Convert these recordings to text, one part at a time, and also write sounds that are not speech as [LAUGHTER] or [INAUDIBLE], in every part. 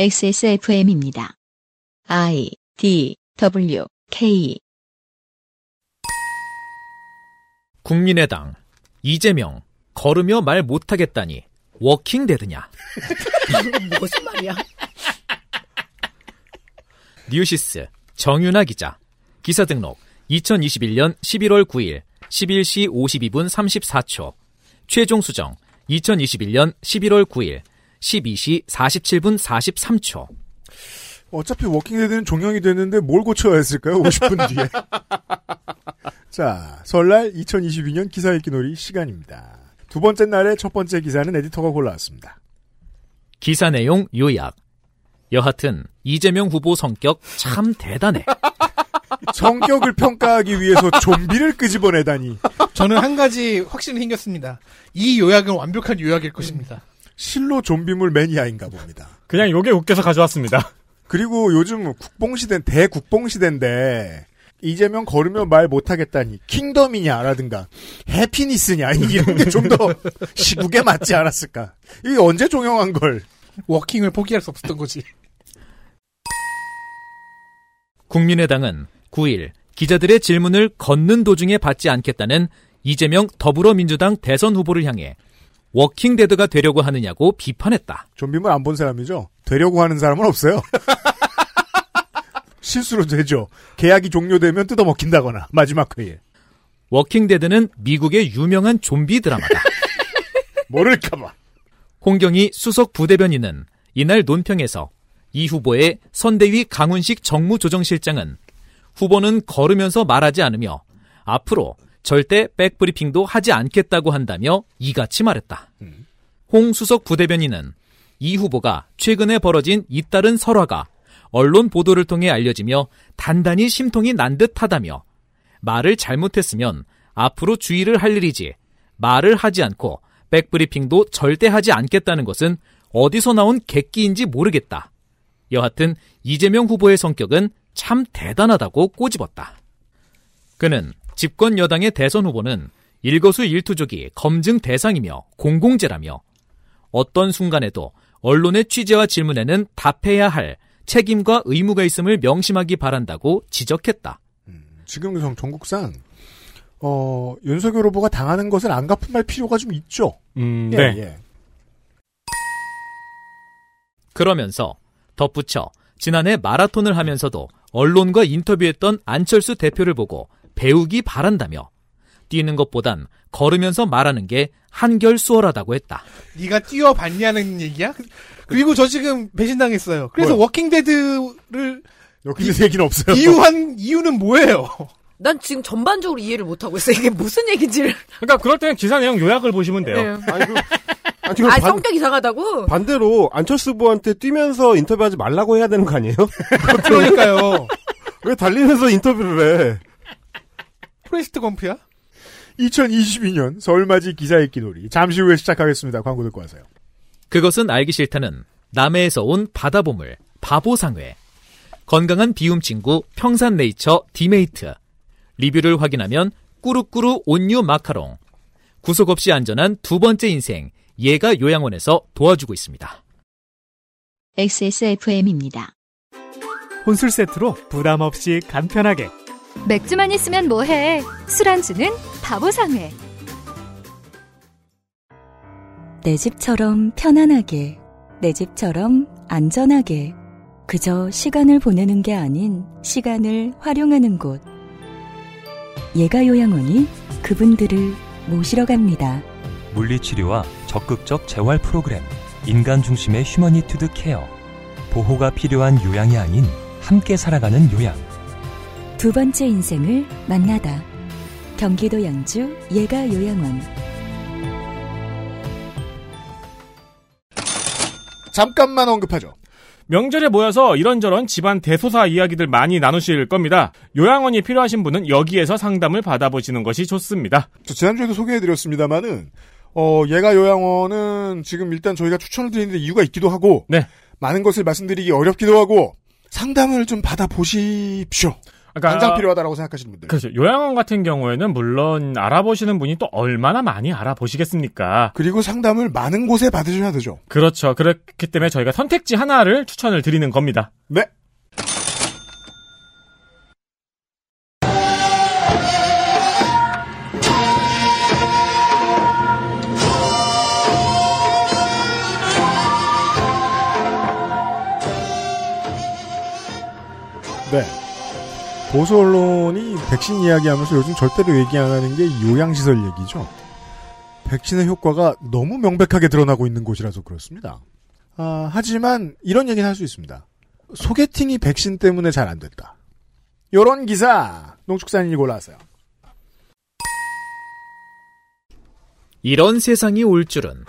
XSFM입니다. I D W K. 국민의당 이재명 걸으며 말 못하겠다니 워킹 데드냐? [LAUGHS] 무슨 말이야? [LAUGHS] 뉴시스 정윤아 기자. 기사 등록 2021년 11월 9일 11시 52분 34초. 최종 수정 2021년 11월 9일 12시 47분 43초 어차피 워킹데드는 종영이 됐는데 뭘 고쳐야 했을까요? 50분 뒤에. [LAUGHS] 자, 설날 2022년 기사 읽기 놀이 시간입니다. 두 번째 날의 첫 번째 기사는 에디터가 골라왔습니다. 기사 내용 요약 여하튼 이재명 후보 성격 참 대단해 [LAUGHS] 성격을 평가하기 위해서 좀비를 끄집어내다니. 저는 한 가지 확신이 생겼습니다. 이 요약은 완벽한 요약일 것입니다. 실로 좀비물 매니아인가 봅니다. 그냥 요게 웃겨서 가져왔습니다. 그리고 요즘 국뽕시대, 대국뽕시대인데, 이재명 걸으며 말 못하겠다니, 킹덤이냐라든가, 해피니스냐, 이런 게 좀 더 [LAUGHS] 시국에 맞지 않았을까. 이게 언제 종영한 걸. 워킹을 포기할 수 없었던 거지. 국민의당은 9일 기자들의 질문을 걷는 도중에 받지 않겠다는 이재명 더불어민주당 대선 후보를 향해 워킹 데드가 되려고 하느냐고 비판했다. 좀비물 안 본 사람이죠? 되려고 하는 사람은 없어요. [LAUGHS] 실수로 되죠. 계약이 종료되면 뜯어먹힌다거나, 마지막 회에. 워킹 데드는 미국의 유명한 좀비 드라마다. [LAUGHS] 모를까봐. 홍경희 수석 부대변인은 이날 논평에서 이 후보의 선대위 강훈식 정무조정실장은 후보는 걸으면서 말하지 않으며 앞으로 절대 백브리핑도 하지 않겠다고 한다며 이같이 말했다. 홍 수석 부대변인은 이 후보가 최근에 벌어진 잇따른 설화가 언론 보도를 통해 알려지며 단단히 심통이 난 듯하다며 말을 잘못했으면 앞으로 주의를 할 일이지 말을 하지 않고 백브리핑도 절대 하지 않겠다는 것은 어디서 나온 객기인지 모르겠다. 여하튼 이재명 후보의 성격은 참 대단하다고 꼬집었다. 그는 집권 여당의 대선 후보는 일거수 일투족이 검증 대상이며 공공재라며 어떤 순간에도 언론의 취재와 질문에는 답해야 할 책임과 의무가 있음을 명심하기 바란다고 지적했다. 지금 전- 전국상, 어, 윤석열 후보가 당하는 것을 안 갚음할 필요가 좀 있죠. 음, 예, 네. 예. 그러면서 덧붙여 지난해 마라톤을 하면서도 언론과 인터뷰했던 안철수 대표를 보고 배우기 바란다며 뛰는 것보단 걸으면서 말하는 게 한결 수월하다고 했다. 네가 뛰어봤냐는 얘기야? 그리고 저 지금 배신당했어요. 그래서 뭐야? 워킹데드를 여기 얘기는 없어요. 비유한 이유는 뭐예요? 난 지금 전반적으로 이해를 못하고 있어. 이게 무슨 얘기인지를. 그러니까 그럴 때는 기사 내용 요약을 보시면 돼요. 네. 아니, 그, 아니, 지금 아, 반, 성격 이상하다고? 반대로 안철수 후보한테 뛰면서 인터뷰하지 말라고 해야 되는 거 아니에요? [LAUGHS] 그러니까요. 왜 달리면서 인터뷰를 해? 포레스트 검프야? 2022년 설맞이 기사 읽기 놀이. 잠시 후에 시작하겠습니다. 광고 듣고 와서요. 그것은 알기 싫다는 남해에서 온 바다보물 바보상회 건강한 비움 친구 평산네이처 디메이트 리뷰를 확인하면 꾸루꾸루 온유 마카롱 구속 없이 안전한 두 번째 인생 예가 요양원에서 도와주고 있습니다. XSFM입니다. 혼술 세트로 부담 없이 간편하게. 맥주만 있으면 뭐해? 술안주는 바보상회. 내 집처럼 편안하게, 내 집처럼 안전하게, 그저 시간을 보내는 게 아닌 시간을 활용하는 곳. 예가 요양원이 그분들을 모시러 갑니다. 물리치료와 적극적 재활 프로그램, 인간 중심의 휴머니투드 케어, 보호가 필요한 요양이 아닌 함께 살아가는 요양. 두 번째 인생을 만나다. 경기도 양주 예가 요양원. 잠깐만 언급하죠. 명절에 모여서 이런저런 집안 대소사 이야기들 많이 나누실 겁니다. 요양원이 필요하신 분은 여기에서 상담을 받아보시는 것이 좋습니다. 저 지난주에도 소개해드렸습니다만은, 어, 예가 요양원은 지금 일단 저희가 추천을 드리는데 이유가 있기도 하고, 네. 많은 것을 말씀드리기 어렵기도 하고, 상담을 좀 받아보십시오. 그러니까 당장 필요하다라고 생각하시는 분들. 그렇죠. 요양원 같은 경우에는 물론 알아보시는 분이 또 얼마나 많이 알아보시겠습니까? 그리고 상담을 많은 곳에 받으셔야 되죠. 그렇죠. 그렇기 때문에 저희가 선택지 하나를 추천을 드리는 겁니다. 네. 네. 보수 언론이 백신 이야기하면서 요즘 절대로 얘기 안 하는 게 요양시설 얘기죠. 백신의 효과가 너무 명백하게 드러나고 있는 곳이라서 그렇습니다. 아, 하지만 이런 얘기는 할 수 있습니다. 소개팅이 백신 때문에 잘 안 됐다. 요런 기사 농축산인이 골라왔어요. 이런 세상이 올 줄은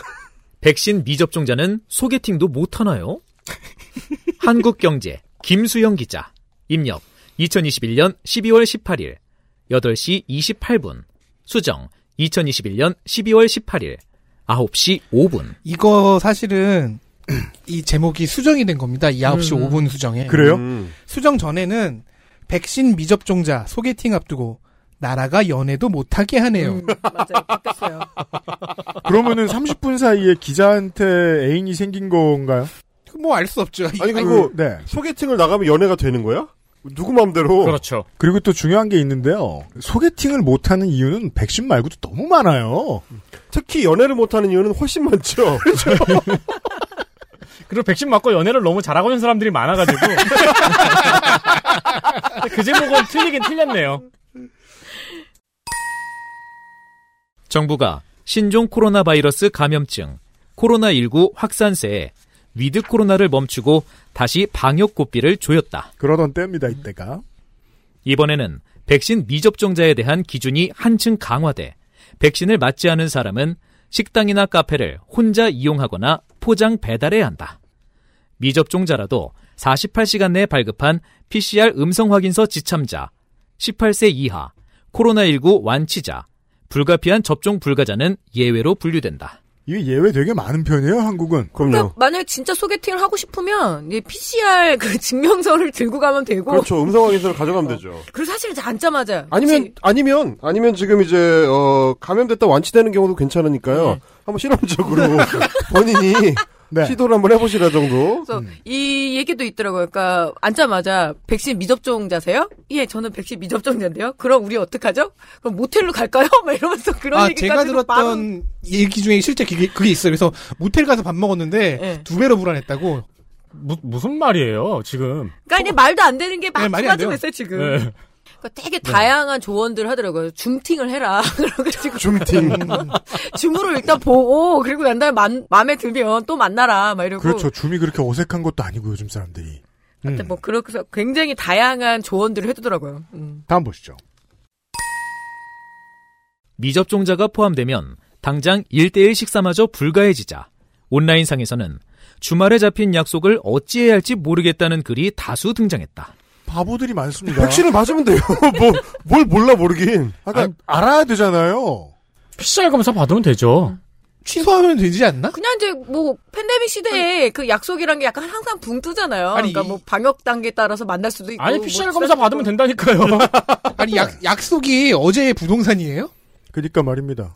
백신 미접종자는 소개팅도 못하나요? 한국경제 김수영 기자 입력 2021년 12월 18일 8시 28분 수정 2021년 12월 18일 9시 5분 이거 사실은 [CLEARS THROAT] 이 제목이 수정이 된 겁니다. 이 9시 음. 5분 수정에. 그래요? 음. 수정 전에는 백신 미접종자 소개팅 앞두고 나라가 연애도 못하게 하네요. 음, 맞아요. 바뀌었어요. [LAUGHS] 그러면은 30분 사이에 기자한테 애인이 생긴 건가요? 뭐 알 수 없죠. 아니 그리고 네. 소개팅을 나가면 연애가 되는 거야? 누구 맘대로? 그렇죠. 그리고 또 중요한 게 있는데요. 소개팅을 못하는 이유는 백신 말고도 너무 많아요. 특히 연애를 못하는 이유는 훨씬 많죠. [LAUGHS] 그리고 백신 맞고 연애를 너무 잘하고 있는 사람들이 많아가지고 [LAUGHS] 그 제목은 틀리긴 틀렸네요. 정부가 신종 코로나 바이러스 감염증 코로나19 확산세에 위드 코로나를 멈추고 다시 방역 고삐를 조였다. 그러던 때입니다, 이때가. 이번에는 백신 미접종자에 대한 기준이 한층 강화돼 백신을 맞지 않은 사람은 식당이나 카페를 혼자 이용하거나 포장 배달해야 한다. 미접종자라도 48시간 내에 발급한 PCR 음성 확인서 지참자, 18세 이하, 코로나19 완치자, 불가피한 접종 불가자는 예외로 분류된다. 이게 예외 되게 많은 편이에요, 한국은. 그럼요. 그러니까 만약 진짜 소개팅을 하고 싶으면 이 PCR 그 [LAUGHS] 증명서를 들고 가면 되고 그렇죠. 음성 확인서를 가져가면 되죠. 그리고 사실 이제 앉자마자 아니면 혹시- 아니면 아니면 지금 이제 어 감염됐다 완치되는 경우도 괜찮으니까요. 네. 한번 실험적으로 [LAUGHS] 본인이 네. 시도를 한번 해보시라 정도. 그래서 이 얘기도 있더라고요. 그러니까 앉자마자 백신 미접종자세요? 예, 저는 백신 미접종자인데요. 그럼 우리 어떡하죠? 그럼 모텔로 갈까요? [LAUGHS] 막 이러면서 그런 아, 얘기까지 제가 들었던 얘기 중에 실제 그게, 그게 있어요. 그래서 모텔 가서 밥 먹었는데 네. 두 배로 불안했다고. 무, 무슨 말이에요 지금? 그러니까 이제 말도 안 되는 게막 네, 가지 돼요. 있어요 지금. 네. 그러니까 되게 다양한 조언들을 하더라고요. 줌팅을 해라. [LAUGHS] 그래가지고 줌팅. [LAUGHS] 줌으로 일단 보고 그리고 난 다음에 만- 마음에 들면 또 만나라. 막 이러고. 그렇죠. 줌이 그렇게 어색한 것도 아니고 요즘 사람들이. 음. 뭐 그렇게 해서 굉장히 다양한 조언들을 해주더라고요. 음. 다음 보시죠. 미접종자가 포함되면 당장 1대1 식사마저 불가해지자 온라인상에서는 주말에 잡힌 약속을 어찌해야 할지 모르겠다는 글이 다수 등장했다. 바보들이 많습니다. 백신을 맞으면 돼요. [LAUGHS] 뭐 뭘 몰라 모르긴. 아까 알아야 되잖아요. PCR 검사 받으면 되죠. 취소하면 되지 않나? 그냥 이제 뭐 팬데믹 시대에 그 약속이란 게 약간 항상 붕 뜨잖아요. 아니, 그러니까 뭐 방역 단계에 따라서 만날 수도 있고. 아니 뭐 PCR 검사 받으면. 된다니까요. [LAUGHS] 아니, 약, 약속이 어제의 부동산이에요? 그니까 말입니다.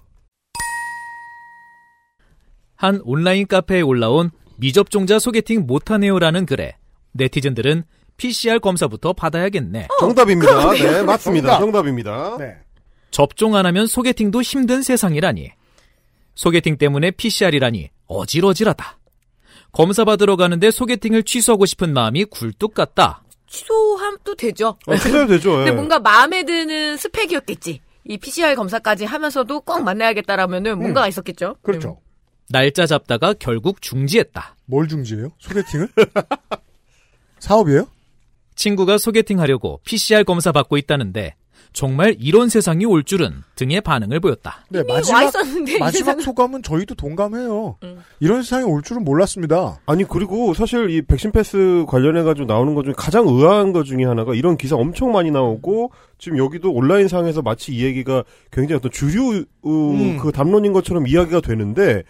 한 온라인 카페에 올라온 미접종자 소개팅 못하네요라는 글에 네티즌들은 PCR 검사부터 받아야겠네. 정답입니다. 네, 맞습니다. 정답. 정답 입니다. 네. 접종 안 하면 소개팅도 힘든 세상이라니. 소개팅 때문에 PCR이라니 어질어질하다. 검사 받으러 가는데 소개팅을 취소하고 싶은 마음이 굴뚝 같다. 취소함도 되죠. 어, 취소해도 되죠. 근데 예. 뭔가 마음에 드는 스펙이었겠지. 이 PCR 검사까지 하면서도 꼭 만나야겠다라면은 뭔가가 있었겠죠. 그렇죠. 날짜 잡다가 결국 중지했다. 뭘 중지해요? 소개팅을? [LAUGHS] 사업이에요? 친구가 소개팅 하려고 PCR 검사 받고 있다는데 정말 이런 세상이 올 줄은 등의 반응을 보였다. 네, 와 마지막, 있었는데 마지막 소감은 저희도 동감해요. 음. 이런 세상이 올 줄은 몰랐습니다. 아니 그리고 사실 이 백신 패스 관련해 가지고 나오는 것 중에 가장 의아한 것 중에 하나가 이런 기사 엄청 많이 나오고 지금 여기도 온라인 상에서 마치 이 얘기가 굉장히 어떤 주류 어, 음. 그 담론인 것처럼 이야기가 되는데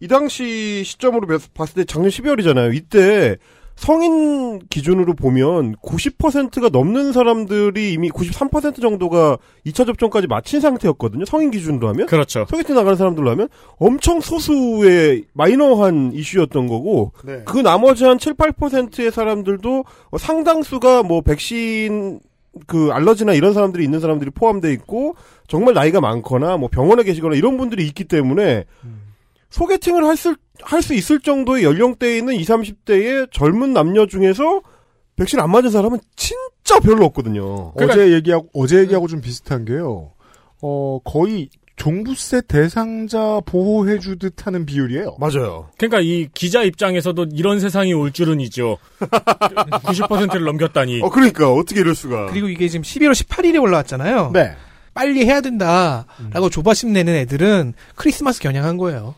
이 당시 시점으로 봤- 봤을 때 작년 12월이잖아요. 이때 성인 기준으로 보면 90%가 넘는 사람들이 이미 93% 정도가 2차 접종까지 마친 상태였거든요. 성인 기준으로 하면. 그렇죠. 소개팅 나가는 사람들로 하면 엄청 소수의 마이너한 이슈였던 거고 네. 그 나머지 한 7, 8%의 사람들도 상당수가 뭐 백신 그 알러지나 이런 사람들이 있는 사람들이 포함돼 있고 정말 나이가 많거나 뭐 병원에 계시거나 이런 분들이 있기 때문에 소개팅을 할수 할 수 있을 정도의 연령대에 있는 20, 30대의 젊은 남녀 중에서 백신 안 맞은 사람은 진짜 별로 없거든요. 어제 얘기하고 어제 얘기하고 좀 비슷한 게요. 어 거의 종부세 대상자 보호해 주듯 하는 비율이에요. 맞아요. 그러니까 이 기자 입장에서도 이런 세상이 올 줄은이죠. 90%를 [LAUGHS] 넘겼다니. 어 그러니까 어떻게 이럴 수가. 그리고 이게 지금 11월 18일에 올라왔잖아요. 네. 빨리 해야 된다라고 조바심 내는 애들은 크리스마스 겨냥한 거예요.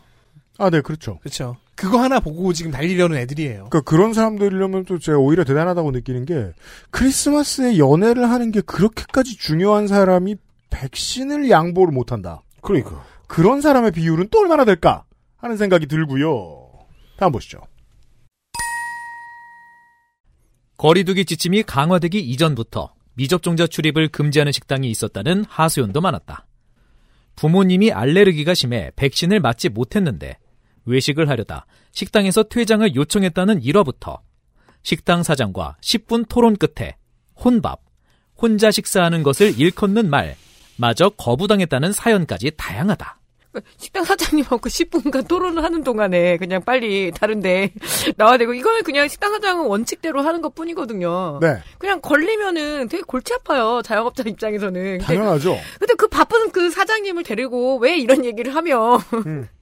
아, 네, 그렇죠. 그렇죠. 그거 하나 보고 지금 달리려는 애들이에요. 그러니까 그런 사람들이려면 또 제가 오히려 대단하다고 느끼는 게 크리스마스에 연애를 하는 게 그렇게까지 중요한 사람이 백신을 양보를 못 한다. 그러니까. 그런 사람의 비율은 또 얼마나 될까 하는 생각이 들고요. 다음 보시죠. 거리두기 지침이 강화되기 이전부터 미접종자 출입을 금지하는 식당이 있었다는 하소연도 많았다. 부모님이 알레르기가 심해 백신을 맞지 못했는데 외식을 하려다 식당에서 퇴장을 요청했다는 일화부터 식당 사장과 10분 토론 끝에 혼밥, 혼자 식사하는 것을 일컫는 말, 마저 거부당했다는 사연까지 다양하다. 식당 사장님하고 10분간 토론을 하는 동안에 그냥 빨리 다른데 [LAUGHS] 나와야 되고 이거는 그냥 식당 사장은 원칙대로 하는 것 뿐이거든요. 네. 그냥 걸리면은 되게 골치 아파요. 자영업자 입장에서는. 당연하죠. 근데 그 바쁜 그 사장님을 데리고 왜 이런 얘기를 하며 음. [LAUGHS]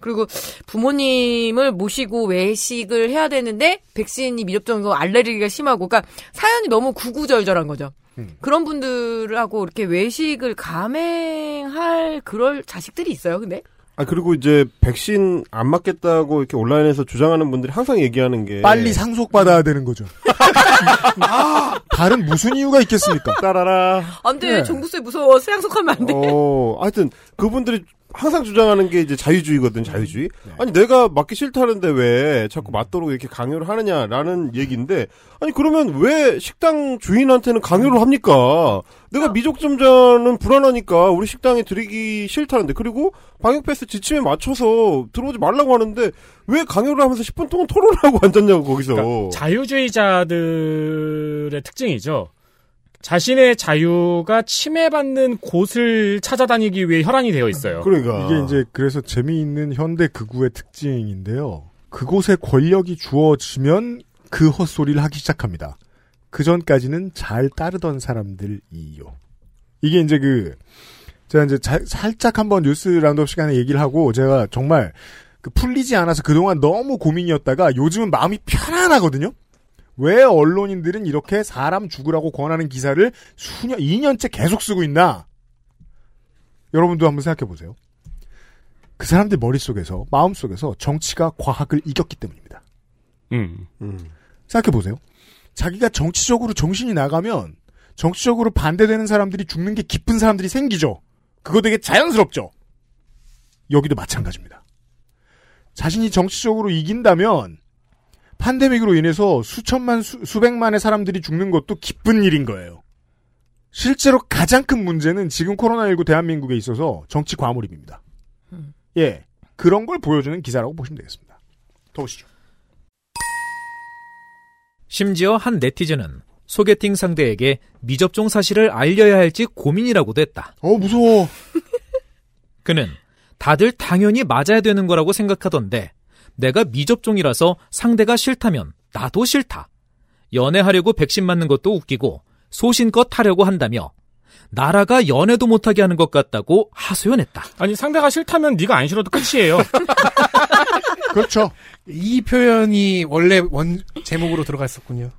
그리고 부모님을 모시고 외식을 해야 되는데 백신이 미접종이고 알레르기가 심하고 그러니까 사연이 너무 구구절절한 거죠. 음. 그런 분들하고 이렇게 외식을 감행할 그럴 자식들이 있어요. 근데 아 그리고 이제 백신 안 맞겠다고 이렇게 온라인에서 주장하는 분들이 항상 얘기하는 게 빨리 상속 받아야 되는 거죠. [LAUGHS] 아, 다른 무슨 이유가 있겠습니까? 따라라. 안 돼 네. 종부세 무서워 세양속하면 안 돼. 어, 하여튼 그분들이 항상 주장하는 게 이제 자유주의거든, 자유주의. 네. 아니 내가 맞기 싫다는데 왜 자꾸 맞도록 이렇게 강요를 하느냐라는 얘기인데 아니 그러면 왜 식당 주인한테는 강요를 합니까? 내가 미적점자는 불안하니까 우리 식당에 들이기 싫다는데 그리고 방역 패스 지침에 맞춰서 들어오지 말라고 하는데 왜 강요를 하면서 10분 동안 토론을 하고 앉았냐고 거기서. 그러니까 자유주의자들의 특징이죠. 자신의 자유가 침해받는 곳을 찾아다니기 위해 혈안이 되어 있어요. 그러니까 이게 이제 그래서 재미있는 현대 극우의 특징인데요. 그곳에 권력이 주어지면 그 헛소리를 하기 시작합니다. 그 전까지는 잘 따르던 사람들이요. 이게 이제 그 제가 이제 자- 살짝 한번 뉴스 라운드업 시간에 얘기를 하고 제가 정말 그 풀리지 않아서 그동안 너무 고민이었다가 요즘은 마음이 편안하거든요. 왜 언론인들은 이렇게 사람 죽으라고 권하는 기사를 수년, 2년째 계속 쓰고 있나? 여러분도 한번 생각해 보세요. 그 사람들 머릿속에서, 마음속에서 정치가 과학을 이겼기 때문입니다. 음. 생각해 보세요. 자기가 정치적으로 정신이 나가면 정치적으로 반대되는 사람들이 죽는 게 기쁜 사람들이 생기죠. 그거 되게 자연스럽죠. 여기도 마찬가지입니다. 자신이 정치적으로 이긴다면 팬데믹으로 인해서 수천만 수, 수백만의 사람들이 죽는 것도 기쁜 일인 거예요. 실제로 가장 큰 문제는 지금 코로나19 대한민국에 있어서 정치 과몰입입니다. 예. 그런 걸 보여주는 기사라고 보시면 되겠습니다. 더 보시죠. 심지어 한 네티즌은 소개팅 상대에게 미접종 사실을 알려야 할지 고민이라고도 했다. 어, 무서워. 그는 다들 당연히 맞아야 되는 거라고 생각하던데 내가 미접종이라서 상대가 싫다면 나도 싫다. 연애하려고 백신 맞는 것도 웃기고 소신껏 하려고 한다며 나라가 연애도 못하게 하는 것 같다고 하소연했다. 아니 상대가 싫다면 네가 안 싫어도 끝이에요. [LAUGHS] 그렇죠. 이 표현이 원래 원 제목으로 들어갔었군요.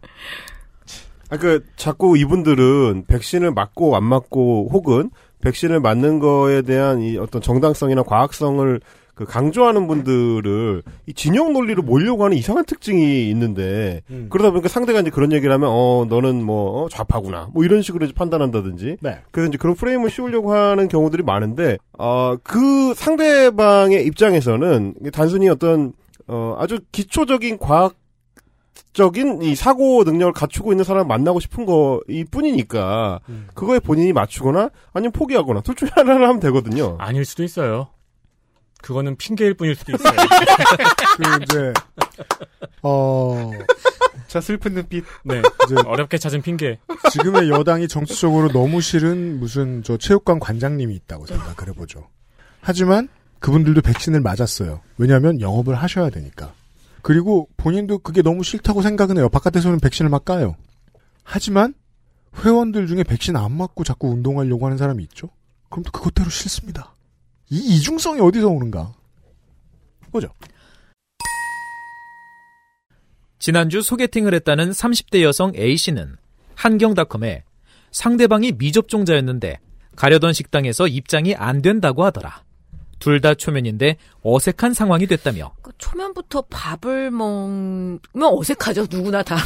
아, 그, 자꾸 이분들은 백신을 맞고 안 맞고 혹은 백신을 맞는 거에 대한 이 어떤 정당성이나 과학성을 그 강조하는 분들을 이 진영 논리로 몰려고 하는 이상한 특징이 있는데 음. 그러다 보니까 상대가 이제 그런 얘기를 하면 어 너는 뭐 어, 좌파구나 뭐 이런 식으로 이제 판단한다든지 네. 그래서 이제 그런 프레임을 씌우려고 하는 경우들이 많은데 어그 상대방의 입장에서는 단순히 어떤 어 아주 기초적인 과학 적인 이 사고 능력을 갖추고 있는 사람 을 만나고 싶은 거이 뿐이니까 그거에 본인이 맞추거나 아니면 포기하거나 둘 중에 하나를 하면 되거든요. 아닐 수도 있어요. 그거는 핑계일 뿐일 수도 있어요. [LAUGHS] 그 이제 어 자 슬픈 눈빛. 네. 이제 어렵게 찾은 핑계. 지금의 여당이 정치적으로 너무 싫은 무슨 저 체육관 관장님이 있다고 생각을 해보죠. 하지만 그분들도 백신을 맞았어요. 왜냐하면 영업을 하셔야 되니까. 그리고 본인도 그게 너무 싫다고 생각은 해요. 바깥에서는 백신을 막 까요. 하지만 회원들 중에 백신 안 맞고 자꾸 운동하려고 하는 사람이 있죠. 그럼 또 그것대로 싫습니다. 이 이중성이 어디서 오는가? 그죠? 지난주 소개팅을 했다는 30대 여성 A씨는 한경닷컴에 상대방이 미접종자였는데 가려던 식당에서 입장이 안 된다고 하더라. 둘 다 초면인데 어색한 상황이 됐다며 그 초면부터 밥을 먹으면 어색하죠. 누구나 다.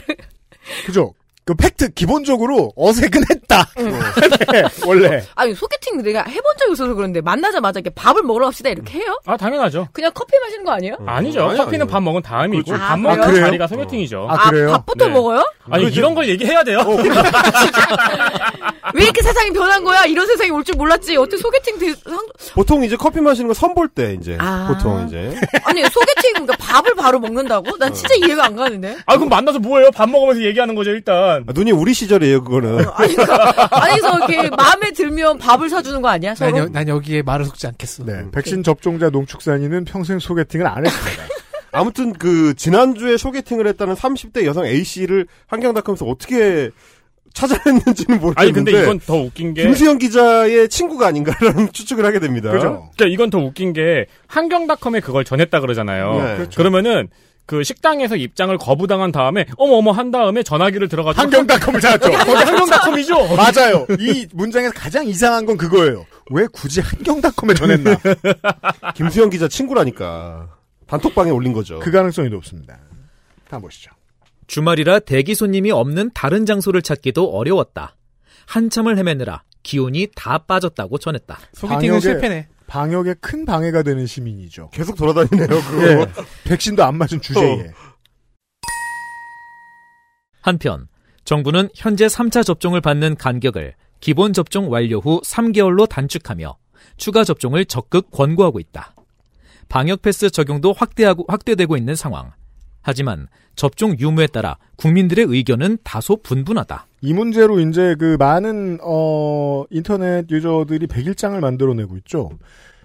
[LAUGHS] 그죠? 그 팩트 기본적으로 어색은 했다. [LAUGHS] 네, 원래 아니 소개팅 내가 해본 적이 없어서 그런데 만나자마자 이렇게 밥을 먹으러 갑시다 이렇게 해요? 아, 당연하죠. 그냥 커피 마시는 거 아니에요? 아니죠. 아니, 커피는 아니. 밥 먹은 다음이고 그렇죠. 밥 아, 먹는 그래요? 자리가 소개팅이죠. 아, 그래요? 밥부터 네. 먹어요? 아니 이런 걸 얘기해야 돼요. [LAUGHS] 왜 이렇게 세상이 변한 거야? 이런 세상이 올 줄 몰랐지. 어떻게 소개팅 대, 상... 보통 이제 커피 마시는 거 선볼 때 이제 아. 보통 이제 아니 소개팅 그러니까 밥을 바로 먹는다고? 난 진짜 이해가 안 가는데. 아 그럼 만나서 뭐예요? 밥 먹으면서 얘기하는 거죠 일단. 아, 눈이 우리 시절이에요 그거는. 아니 그러니까 아니서 이렇게 마음에 들면 밥을 사주는 거 아니야? 난, 서로? 여, 난 여기에 말을 섞지 않겠어. 네, 백신 접종자 농축산인은 평생 소개팅을 안 했습니다. [LAUGHS] 아무튼 그 지난주에 소개팅을 했다는 30대 여성 A 씨를 한경닷컴에서 어떻게 찾아냈는지는 모르겠는데 아니 근데 이건 더 웃긴 게 김수영 기자의 친구가 아닌가라는 [LAUGHS] 추측을 하게 됩니다. 그죠? 그러니까 이건 더 웃긴 게 한경닷컴에 그걸 전했다 그러잖아요. 네. 그렇죠. 그러면은 그 식당에서 입장을 거부당한 다음에 어머 어머 한 다음에 전화기를 들어가지고 한경닷컴을 찾았죠. [LAUGHS] 거기 한경닷컴이죠. [LAUGHS] 맞아요. 이 문장에서 가장 이상한 건 그거예요. 왜 굳이 한경닷컴에 전했나? 김수영 기자 친구라니까 단톡방에 올린 거죠. 그 가능성이 높습니다. 다음 보시죠. 주말이라 대기 손님이 없는 다른 장소를 찾기도 어려웠다. 한참을 헤매느라 기운이 다 빠졌다고 전했다. 소개팅은 실패네. 방역에 큰 방해가 되는 시민이죠. 계속 돌아다니네요. [LAUGHS] 그거. 예. 백신도 안 맞은 주제에. 한편 정부는 현재 3차 접종을 받는 간격을 기본 접종 완료 후 3개월로 단축하며 추가 접종을 적극 권고하고 있다. 방역 패스 적용도 확대하고 확대되고 있는 상황. 하지만 접종 유무에 따라 국민들의 의견은 다소 분분하다. 이 문제로 이제 그 많은 어 인터넷 유저들이 백일장을 만들어내고 있죠.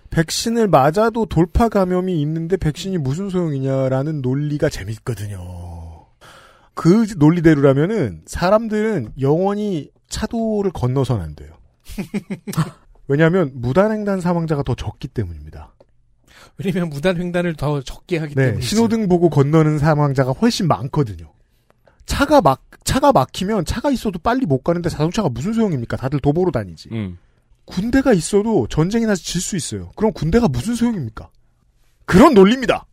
백신을 맞아도 돌파 감염이 있는데 백신이 무슨 소용이냐라는 논리가 재밌거든요. 그 논리대로라면은 사람들은 영원히 차도를 건너선 안 돼요. [LAUGHS] 왜냐하면 무단횡단 사망자가 더 적기 때문입니다. 왜냐면 무단 횡단을 더 적게 하기 네, 때문에. 신호등 보고 건너는 사망자가 훨씬 많거든요. 차가 막 차가 막히면 차가 있어도 빨리 못 가는데 자동차가 무슨 소용입니까? 다들 도보로 다니지. 음. 군대가 있어도 전쟁이 나서 질 수 있어요. 그럼 군대가 무슨 소용입니까? 그런 논리입니다.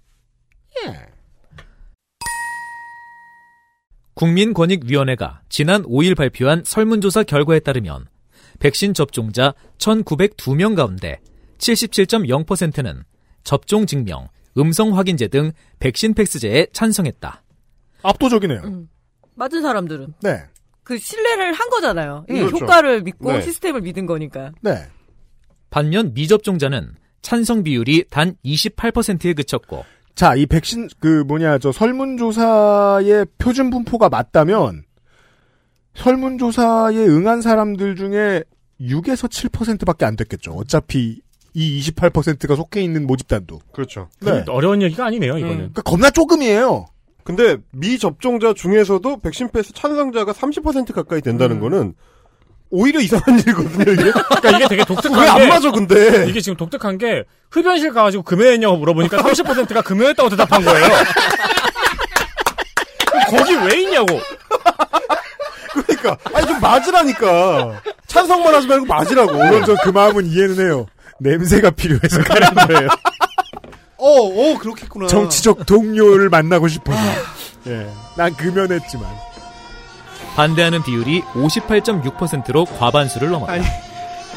국민권익위원회가 지난 5일 발표한 설문조사 결과에 따르면 백신 접종자 1,902명 가운데 77.0%는 접종 증명, 음성 확인제 등 백신 패스제에 찬성했다. 압도적이네요. 음. 맞은 사람들은 네. 그 신뢰를 한 거잖아요. 이 그렇죠. 효과를 믿고 네. 시스템을 믿은 거니까. 네. 반면 미접종자는 찬성 비율이 단 28%에 그쳤고 자, 이 백신 그 뭐냐 저 설문조사의 표준 분포가 맞다면 설문조사에 응한 사람들 중에 6에서 7%밖에 안 됐겠죠. 어차피 이 28%가 속해 있는 모집단도. 그렇죠. 네. 어려운 얘기가 아니네요 이거는. 그러니까 겁나 조금이에요. 근데 미접종자 중에서도 백신 패스 찬성자가 30% 가까이 된다는 거는 오히려 이상한 [LAUGHS] 일이거든요. 이게 그러니까 이게 되게 독특한 왜안게 맞아 근데 이게 지금 독특한 게 흡연실 가가지고 금연했냐고 물어보니까 30%가 금연했다고 대답한 거예요. 거기 왜 있냐고. 그러니까 아니 좀 맞으라니까 찬성만 하지 말고 맞으라고. 물론 저 그 마음은 이해는 해요. 냄새가 필요해서 가는 거예요. 어, 어, 그렇겠구나. 정치적 동료를 만나고 싶어서. 예. 난 금연했지만. 반대하는 비율이 58.6%로 과반수를 넘었다. 아니,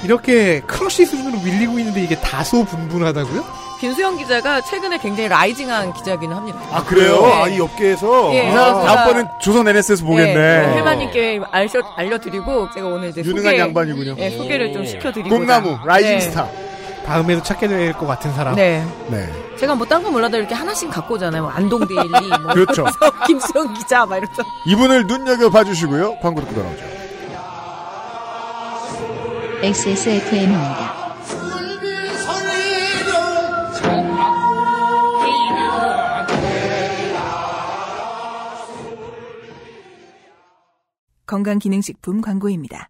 이렇게 crush 수준으로 밀리고 있는데 이게 다소 분분하다고요? 김수영 기자가 최근에 굉장히 rising한 기자기는 합니다. 아 그래요? 네. 아, 이 업계에서 예, 제가- 다음번엔 조선 NS에서 보겠네. 네, 헬마님께 알려, 알려드리고 제가 오늘 이제 유능한 소개, 양반이군요. 네, 소개를 좀 시켜드리고 꿈나무 라이징 네. 스타. 다음에도 찾게 될 것 같은 사람. 네. 네. 제가 뭐 딴 거 몰라도 이렇게 하나씩 갖고 오잖아요. 뭐 안동데일리, 뭐 [LAUGHS] 그렇죠. 김수영 기자 막 이러면서. 이분을 눈여겨 봐주시고요. 광고 듣고 돌아오죠. XSFM입니다. 건강기능식품 광고입니다.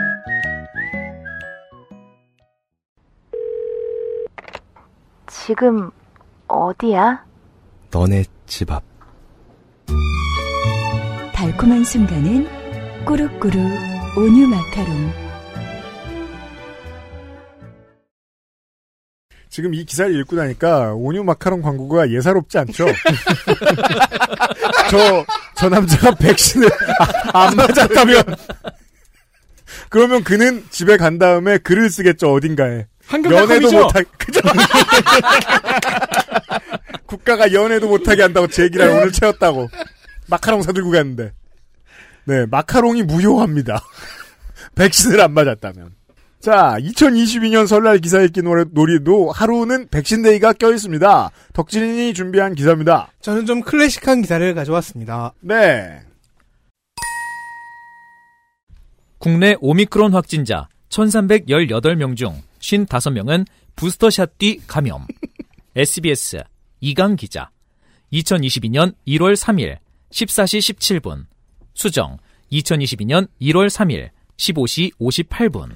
지금 어디야? 너네 집 앞. 달콤한 순간은 꾸룩꾸룩 온유 마카롱. 지금 이 기사를 읽고 나니까 온유 마카롱 광고가 예사롭지 않죠? [LAUGHS] 저, 저 남자가 백신을 아- 안 맞았다면. 그러면 그는 집에 간 다음에 글을 쓰겠죠, 어딘가에. 연애도 한글닷컴이죠? 못하, [LAUGHS] 그죠? [LAUGHS] 국가가 연애도 못하게 한다고 제 얘기를 오늘 채웠다고. 마카롱 사들고 갔는데. 네, 마카롱이 무효합니다. [LAUGHS] 백신을 안 맞았다면. 자, 2022년 설날 기사 읽기 노래, 놀이도 하루는 백신데이가 껴있습니다. 덕진이 준비한 기사입니다. 저는 좀 클래식한 기사를 가져왔습니다. 네. 국내 오미크론 확진자 1318명 중 55명은 부스터샷 뒤 감염. SBS 이강 기자. 2022년 1월 3일 14시 17분. 수정 2022년 1월 3일 15시 58분.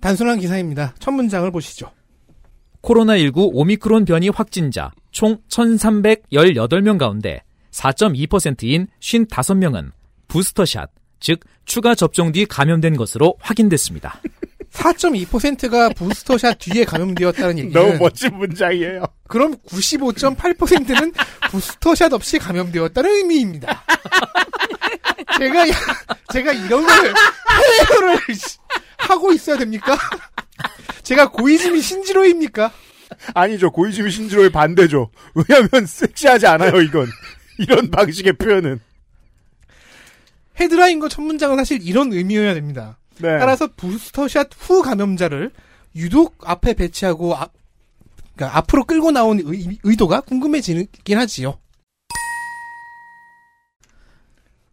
단순한 기사입니다. 첫 문장을 보시죠. 코로나19 오미크론 변이 확진자 총 1318명 가운데 4.2%인 55명은 부스터샷, 즉 추가 접종 뒤 감염된 것으로 확인됐습니다. 4.2%가 부스터샷 뒤에 감염되었다는 얘기는 너무 멋진 문장이에요. 그럼 95.8%는 부스터샷 없이 감염되었다는 의미입니다. [LAUGHS] 제가 제가 이런 걸 해결을 하고 있어야 됩니까? 제가 고이즈미 신지로입니까? 아니죠. 고이즈미 신지로의 반대죠. 왜냐하면 섹시하지 않아요, 이건. 이런 방식의 표현은. 헤드라인과 첫 문장은 사실 이런 의미여야 됩니다. 네. 따라서 부스터샷 후 감염자를 유독 앞에 배치하고 앞, 그러니까 앞으로 끌고 나온 의, 의도가 궁금해지긴 하지요.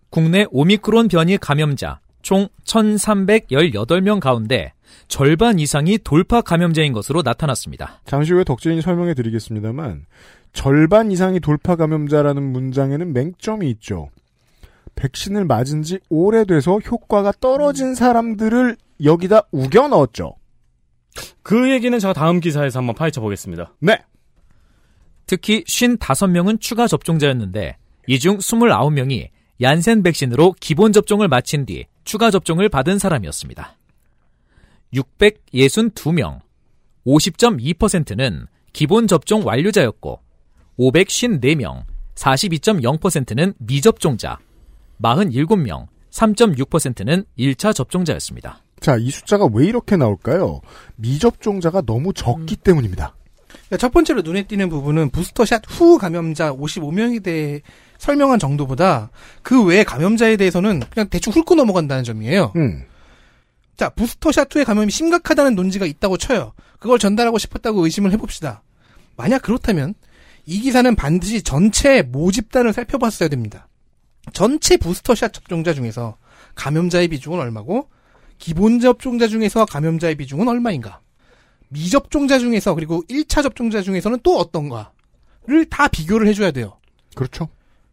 국내 오미크론 변이 감염자 총 1318명 가운데 절반 이상이 돌파 감염자인 것으로 나타났습니다. 잠시 후에 덕진이 설명해 드리겠습니다만, 절반 이상이 돌파 감염자라는 문장에는 맹점이 있죠. 백신을 맞은 지 오래돼서 효과가 떨어진 사람들을 여기다 우겨 넣었죠. 그 얘기는 제가 다음 기사에서 한번 파헤쳐 보겠습니다. 네. 특히 55명은 추가 접종자였는데 이 중 29명이 얀센 백신으로 기본 접종을 마친 뒤 추가 접종을 받은 사람이었습니다. 662명, 50.2%는 기본 접종 완료자였고 554명, 42.0%는 미접종자, 47명, 3.6%는 1차 접종자였습니다. 자, 이 숫자가 왜 이렇게 나올까요? 미접종자가 너무 적기 때문입니다. 그러니까 첫 번째로 눈에 띄는 부분은 부스터샷 후 감염자 55명에 대해 설명한 정도보다 그 외의 감염자에 대해서는 그냥 대충 훑고 넘어간다는 점이에요. 음. 자, 부스터샷 후의 감염이 심각하다는 논지가 있다고 쳐요. 그걸 전달하고 싶었다고 의심을 해봅시다. 만약 그렇다면 이 기사는 반드시 전체 모집단을 살펴봤어야 됩니다. 전체 부스터샷 접종자 중에서 감염자의 비중은 얼마고 기본 접종자 중에서 감염자의 비중은 얼마인가? 미접종자 중에서 그리고 1차 접종자 중에서는 또 어떤가를 다 비교를 해줘야 돼요. 그렇죠.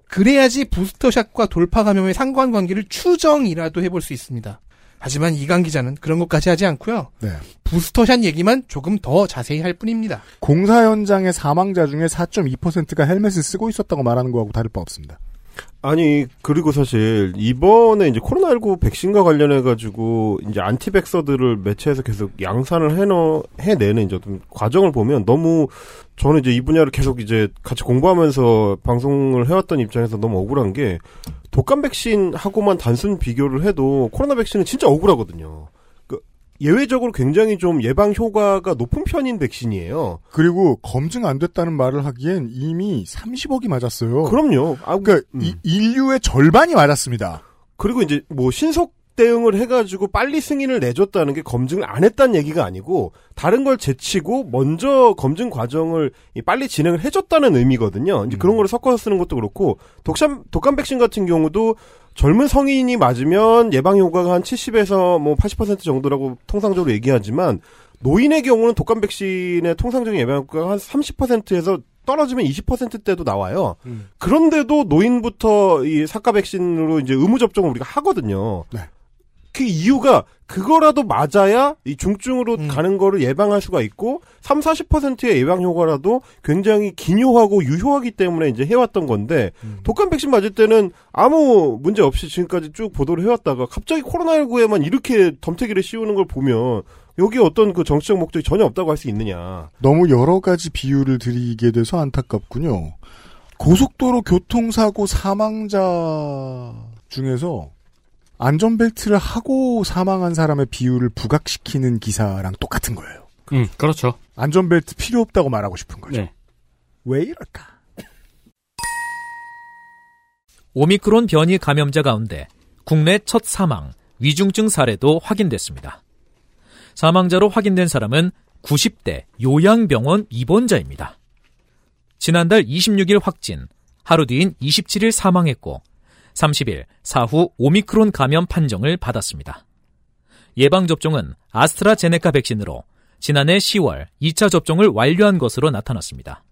그래야지 부스터샷과 돌파 감염의 상관관계를 추정이라도 해볼 수 있습니다. 하지만 이강 기자는 그런 것까지 하지 않고요. 네. 부스터샷 얘기만 조금 더 자세히 할 뿐입니다. 공사 현장의 사망자 중에 4.2%가 헬멧을 쓰고 있었다고 말하는 거하고 다를 바 없습니다. 아니 그리고 사실 이번에 이제 코로나19 백신과 관련해 가지고 이제 안티백서들을 매체에서 계속 양산을 해너 해내는 이제 어떤 과정을 보면 너무 저는 이제 이 분야를 계속 이제 같이 공부하면서 방송을 해왔던 입장에서 너무 억울한 게 독감 백신하고만 단순 비교를 해도 코로나 백신은 진짜 억울하거든요. 그 예외적으로 굉장히 좀 예방 효과가 높은 편인 백신이에요. 그리고 검증 안 됐다는 말을 하기엔 이미 30억이 맞았어요. 그럼요. 아, 그러니까 이- 인류의 절반이 맞았습니다. 그리고 이제 뭐 신속 대응을 해가지고 빨리 승인을 내줬다는 게 검증을 안 했다는 얘기가 아니고 다른 걸 제치고 먼저 검증 과정을 이 빨리 진행을 해줬다는 의미거든요. 이제 그런 걸 섞어서 쓰는 것도 그렇고 독감 독감 백신 같은 경우도 젊은 성인이 맞으면 예방 효과가 한 70에서 뭐 80% 정도라고 통상적으로 얘기하지만 노인의 경우는 독감 백신의 통상적인 예방 효과가 한 30%에서 떨어지면 20%대도 나와요. 그런데도 노인부터 이 사카 백신으로 이제 의무 접종을 우리가 하거든요. 그 이유가 그거라도 맞아야 이 중증으로 가는 거를 예방할 수가 있고 3, 40%의 예방 효과라도 굉장히 기묘하고 유효하기 때문에 이제 해왔던 건데 독감 백신 맞을 때는 아무 문제 없이 지금까지 쭉 보도를 해왔다가 갑자기 코로나19에만 이렇게 덤태기를 씌우는 걸 보면 여기 어떤 그 정치적 목적이 전혀 없다고 할 수 있느냐. 너무 여러 가지 비유를 드리게 돼서 안타깝군요. 고속도로 교통사고 사망자 중에서 안전벨트를 하고 사망한 사람의 비율을 부각시키는 기사랑 똑같은 거예요. 음, 그렇죠. 안전벨트 필요 없다고 말하고 싶은 거죠. 네. 왜 이럴까? 오미크론 변이 감염자 가운데 국내 첫 사망, 위중증 사례도 확인됐습니다. 사망자로 확인된 사람은 90대 요양병원 입원자입니다. 지난달 26일 확진, 하루 뒤인 27일 사망했고 30일 사후 오미크론 감염 판정을 받았습니다. 예방접종은 아스트라제네카 백신으로 지난해 10월 2차 접종을 완료한 것으로 나타났습니다.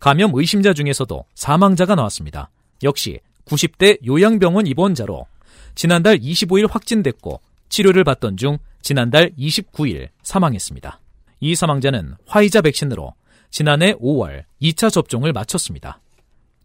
감염 의심자 중에서도 사망자가 나왔습니다. 역시 90대 요양병원 입원자로 지난달 25일 확진됐고 치료를 받던 중 지난달 29일 사망했습니다. 이 사망자는 화이자 백신으로 지난해 5월 2차 접종을 마쳤습니다.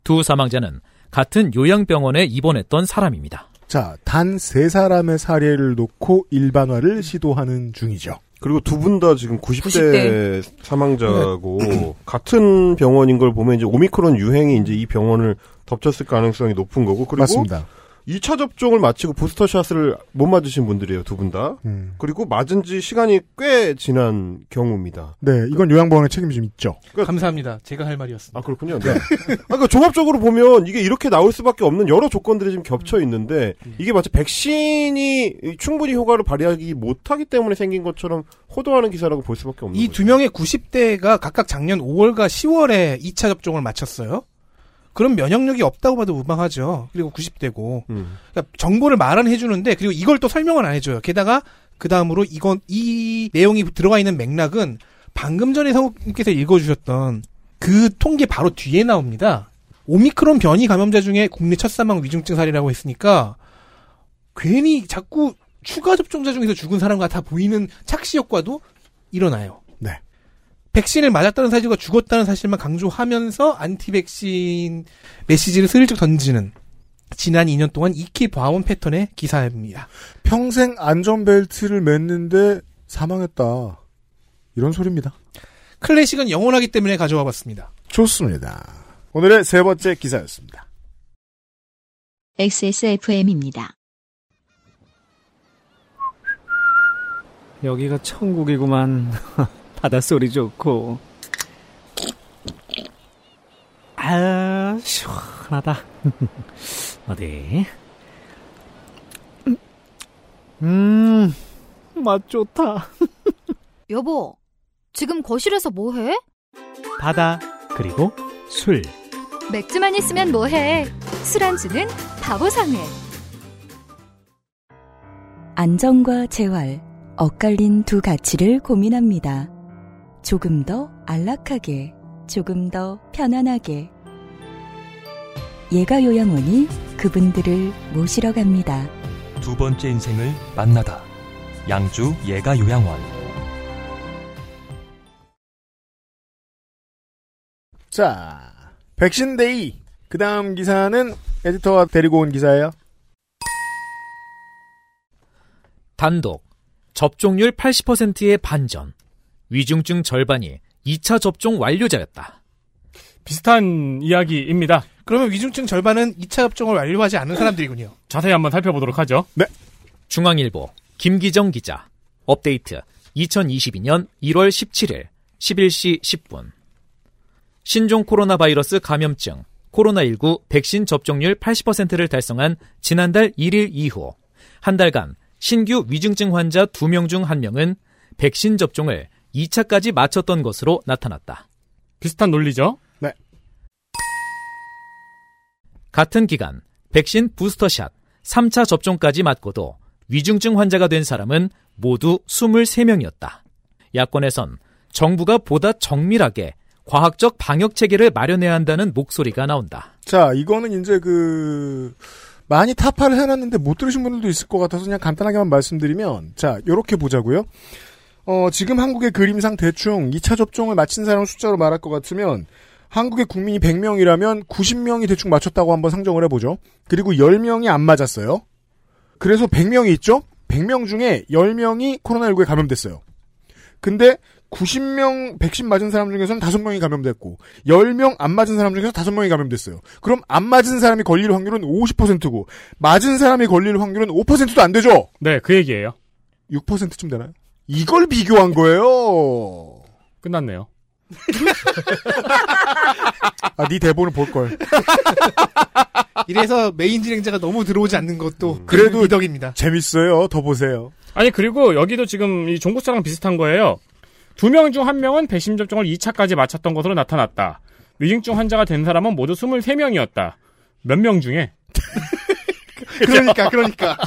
두 사망자는 같은 요양병원에 입원했던 사람입니다. 자, 단 세 사람의 사례를 놓고 일반화를 시도하는 중이죠. 그리고 두 분 다 지금 90대, 90대. 사망자고 [CLEARS THROAT] 같은 병원인 걸 보면 이제 오미크론 유행이 이제 이 병원을 덮쳤을 가능성이 높은 거고 그리고 맞습니다. 2차 접종을 마치고 부스터샷을 못 맞으신 분들이에요, 두 분 다. 음. 그리고 맞은 지 시간이 꽤 지난 경우입니다. 네, 이건 요양병원의 책임이 좀 있죠. 감사합니다. 제가 할 말이었습니다. 아, 그렇군요. 네. [LAUGHS] 아, 그러니까 종합적으로 보면 이게 이렇게 나올 수밖에 없는 여러 조건들이 지금 겹쳐 있는데 이게 마치 백신이 충분히 효과를 발휘하기 못하기 때문에 생긴 것처럼 호도하는 기사라고 볼 수밖에 없는 이 두 명의 90대가 각각 작년 5월과 10월에 2차 접종을 마쳤어요. 그럼 면역력이 없다고 봐도 무방하죠. 그리고 90대고. 음. 그러니까 정보를 말은 해주는데 그리고 이걸 또 설명을 안 해줘요. 게다가 그 다음으로 이건 이 내용이 들어가 있는 맥락은 방금 전에 성우께서 읽어주셨던 그 통계 바로 뒤에 나옵니다. 오미크론 변이 감염자 중에 국내 첫 사망 위중증 사례라고 했으니까 괜히 자꾸 추가 접종자 중에서 죽은 사람 같아 보이는 착시 효과도 일어나요. 네. 백신을 맞았다는 사실과 죽었다는 사실만 강조하면서 안티백신 메시지를 슬쩍 던지는 지난 2년 동안 익히 봐온 패턴의 기사입니다. 평생 안전벨트를 맸는데 사망했다. 이런 소리입니다. 클래식은 영원하기 때문에 가져와 봤습니다. 좋습니다. 오늘의 세 번째 기사였습니다. XSFM입니다. 여기가 천국이구만. [LAUGHS] 바닷소리 좋고. 아, 시원하다. [LAUGHS] 어디? 음, 맛 좋다. [LAUGHS] 여보, 지금 거실에서 뭐해? 바다, 그리고 술. 맥주만 있으면 뭐해? 술안주는 바보상회. 안정과 재활, 엇갈린 두 가치를 고민합니다. 조금 더 안락하게, 조금 더 편안하게. 예가 요양원이 그분들을 모시러 갑니다. 두 번째 인생을 만나다. 양주 예가 요양원 자, 백신 데이. 그 다음 기사는 에디터가 데리고 온 기사예요. 단독 접종률 80%의 반전. 위중증 절반이 2차 접종 완료자였다. 비슷한 이야기입니다. 그러면 위중증 절반은 2차 접종을 완료하지 않은 사람들이군요. 자세히 한번 살펴보도록 하죠. 네. 중앙일보 김기정 기자. 업데이트 2022년 1월 17일 11시 10분. 신종 코로나 바이러스 감염증 코로나19 백신 접종률 80%를 달성한 지난달 1일 이후 한 달간 신규 위중증 환자 2명 중 1명은 백신 접종을 2차까지 마쳤던 것으로 나타났다. 비슷한 논리죠? 네. 같은 기간 백신 부스터샷 3차 접종까지 맞고도 위중증 환자가 된 사람은 모두 23명이었다. 야권에선 정부가 보다 정밀하게 과학적 방역 체계를 마련해야 한다는 목소리가 나온다. 자, 이거는 이제 그, 많이 타파를 해놨는데 못 들으신 분들도 있을 것 같아서 그냥 간단하게만 말씀드리면, 자, 요렇게 보자고요. 어, 지금 한국의 그림상 대충 2차 접종을 마친 사람 숫자로 말할 것 같으면, 한국의 국민이 100명이라면 90명이 대충 맞췄다고 한번 상정을 해보죠. 그리고 10명이 안 맞았어요. 그래서 100명이 있죠? 100명 중에 10명이 코로나19에 감염됐어요. 근데 90명 백신 맞은 사람 중에서는 5명이 감염됐고 10명 안 맞은 사람 중에서 5명이 감염됐어요. 그럼 안 맞은 사람이 걸릴 확률은 50%고 맞은 사람이 걸릴 확률은 5%도 안 되죠. 네, 그 얘기예요. 6%쯤 되나요? 이걸 비교한 거예요. 끝났네요. [LAUGHS] 아, 네 대본을 볼 걸. [LAUGHS] 이래서 메인 진행자가 너무 들어오지 않는 것도 음. 그래도 미덕입니다. 재밌어요. 더 보세요. 아니 그리고 여기도 지금 이 종부사랑 비슷한 거예요. 두 명 중 한 명은 백신 접종을 2차까지 마쳤던 것으로 나타났다. 위중증 환자가 된 사람은 모두 23명이었다. 몇 명 중에? [LAUGHS] 그러니까 그러니까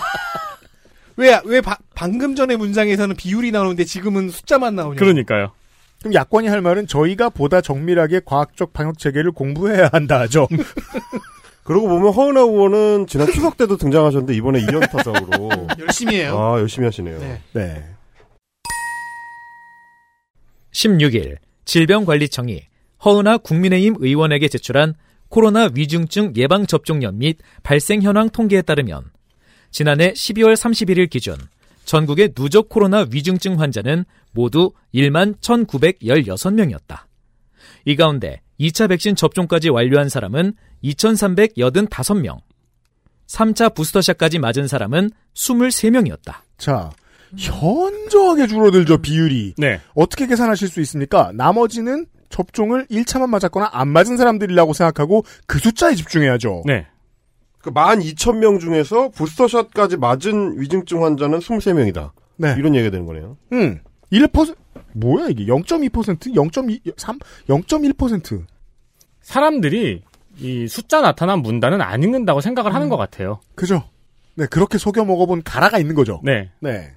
왜왜 방금 전에 문장에서는 비율이 나오는데 지금은 숫자만 나오냐? 그러니까요. 그럼 야권이 할 말은 저희가 보다 정밀하게 과학적 방역 체계를 공부해야 한다 하죠. [LAUGHS] 그러고 보면 허은하 의원은 지난 추석 때도 등장하셨는데 이번에 2년 타석으로 [LAUGHS] 열심히 해요. 아 열심히 하시네요. 네. 네. 16일 질병관리청이 허은하 국민의힘 의원에게 제출한 코로나 위중증 예방접종연 및 발생 현황 통계에 따르면 지난해 12월 31일 기준 전국의 누적 코로나 위중증 환자는 모두 1만 1,916명이었다. 이 가운데 2차 백신 접종까지 완료한 사람은 2,385명, 3차 부스터샷까지 맞은 사람은 23명이었다. 자, 현저하게 줄어들죠, 비율이. 네. 어떻게 계산하실 수 있습니까? 나머지는 접종을 1차만 맞았거나 안 맞은 사람들이라고 생각하고 그 숫자에 집중해야죠. 네. 그 12,000명 중에서 부스터샷까지 맞은 위중증 환자는 23명이다. 네. 이런 얘기가 되는 거네요. 음. 1% 뭐야 이게 0.2% 0.2 3 0.1% 사람들이 이 숫자 나타난 문단은 안 읽는다고 생각을 하는 것 같아요. 그죠? 네, 그렇게 속여 먹어본 가라가 있는 거죠. 네. 네.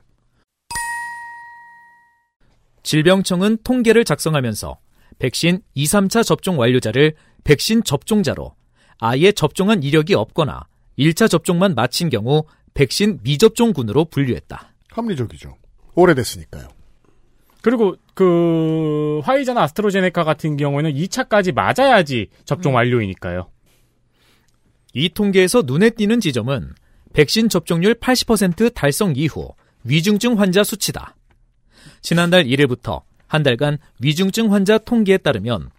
질병청은 통계를 작성하면서 백신 2, 3차 접종 완료자를 백신 접종자로 아예 접종한 이력이 없거나 1차 접종만 마친 경우 백신 미접종군으로 분류했다. 합리적이죠. 오래됐으니까요. 그리고 그 화이자나 아스트로제네카 같은 경우에는 2차까지 맞아야지 접종 완료이니까요. 이 통계에서 눈에 띄는 지점은 백신 접종률 80% 달성 이후 위중증 환자 수치다. 지난달 1일부터 한 달간 위중증 환자 통계에 따르면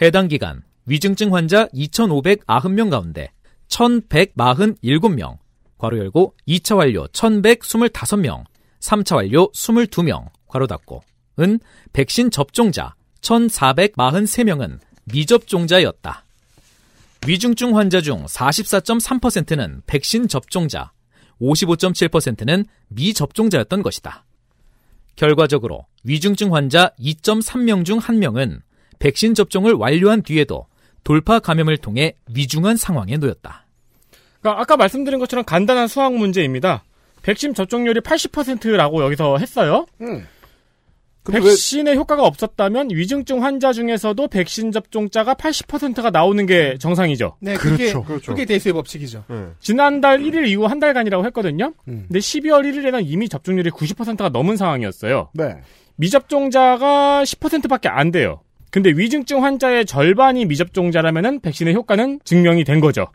해당 기간 위중증 환자 2,590명 가운데 1,147명, 괄호 열고 2차 완료 1,125명, 3차 완료 22명, 괄호 닫고, 은 백신 접종자 1,443명은 미접종자였다. 위중증 환자 중 44.3%는 백신 접종자, 55.7%는 미접종자였던 것이다. 결과적으로 위중증 환자 2.3명 중 1명은 백신 접종을 완료한 뒤에도 돌파 감염을 통해 위중한 상황에 놓였다. 그러니까 아까 말씀드린 것처럼 간단한 수학 문제입니다. 백신 접종률이 80%라고 여기서 했어요. 음. 백신의 효과가 없었다면 위중증 환자 중에서도 백신 접종자가 80%가 나오는 게 정상이죠. 네, 그게 그렇죠. 그게 대수의 법칙이죠. 네. 지난달 1일 이후 한 달간이라고 했거든요. 음. 근데 12월 1일에는 이미 접종률이 90%가 넘은 상황이었어요. 네. 미접종자가 10%밖에 안 돼요. 근데 위중증 환자의 절반이 미접종자라면은 백신의 효과는 증명이 된 거죠.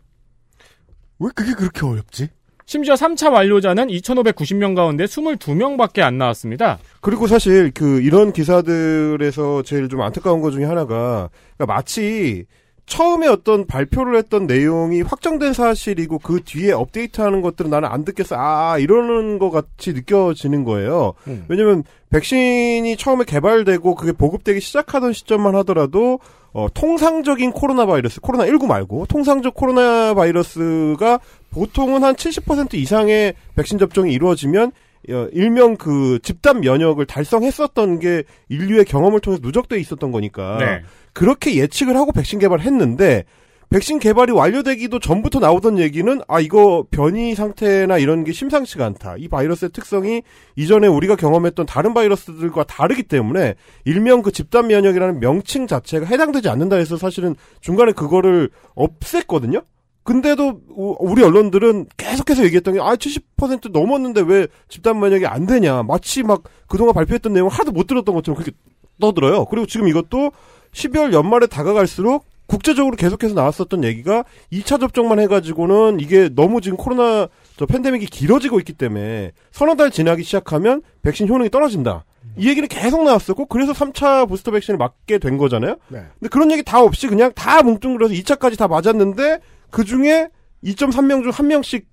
왜 그게 그렇게 어렵지? 심지어 3차 완료자는 2,590명 가운데 22명밖에 안 나왔습니다. 그리고 사실 그 이런 기사들에서 제일 좀 안타까운 것 중에 하나가 그러니까 마치 처음에 어떤 발표를 했던 내용이 확정된 사실이고 그 뒤에 업데이트하는 것들은 나는 안 듣겠어 아 이러는 것 같이 느껴지는 거예요. 음. 왜냐면 백신이 처음에 개발되고 그게 보급되기 시작하던 시점만 하더라도 어, 통상적인 코로나 바이러스, 코로나 19 말고 통상적 코로나 바이러스가 보통은 한 70% 이상의 백신 접종이 이루어지면 어, 일명 그 집단 면역을 달성했었던 게 인류의 경험을 통해서 누적돼 있었던 거니까 네. 그렇게 예측을 하고 백신 개발을 했는데 백신 개발이 완료되기도 전부터 나오던 얘기는 아 이거 변이 상태나 이런 게 심상치가 않다. 이 바이러스의 특성이 이전에 우리가 경험했던 다른 바이러스들과 다르기 때문에 일명 그 집단 면역이라는 명칭 자체가 해당되지 않는다 해서 사실은 중간에 그거를 없앴거든요. 근데도 우- 우리 언론들은 계속해서 얘기했던 게 아 70% 넘었는데 왜 집단 면역이 안 되냐. 마치 막 그동안 발표했던 내용을 하나도 못 들었던 것처럼 그렇게 떠들어요. 그리고 지금 이것도 12월 연말에 다가갈수록 국제적으로 계속해서 나왔었던 얘기가 2차 접종만 해가지고는 이게 너무 지금 코로나 저 팬데믹이 길어지고 있기 때문에 서너 달 지나기 시작하면 백신 효능이 떨어진다. 이 얘기는 계속 나왔었고 그래서 3차 부스터 백신을 맞게 된 거잖아요. 네. 근데 그런 얘기 다 없이 그냥 다 뭉뚱그려서 2차까지 다 맞았는데 그 중에 2.3명 중 1명씩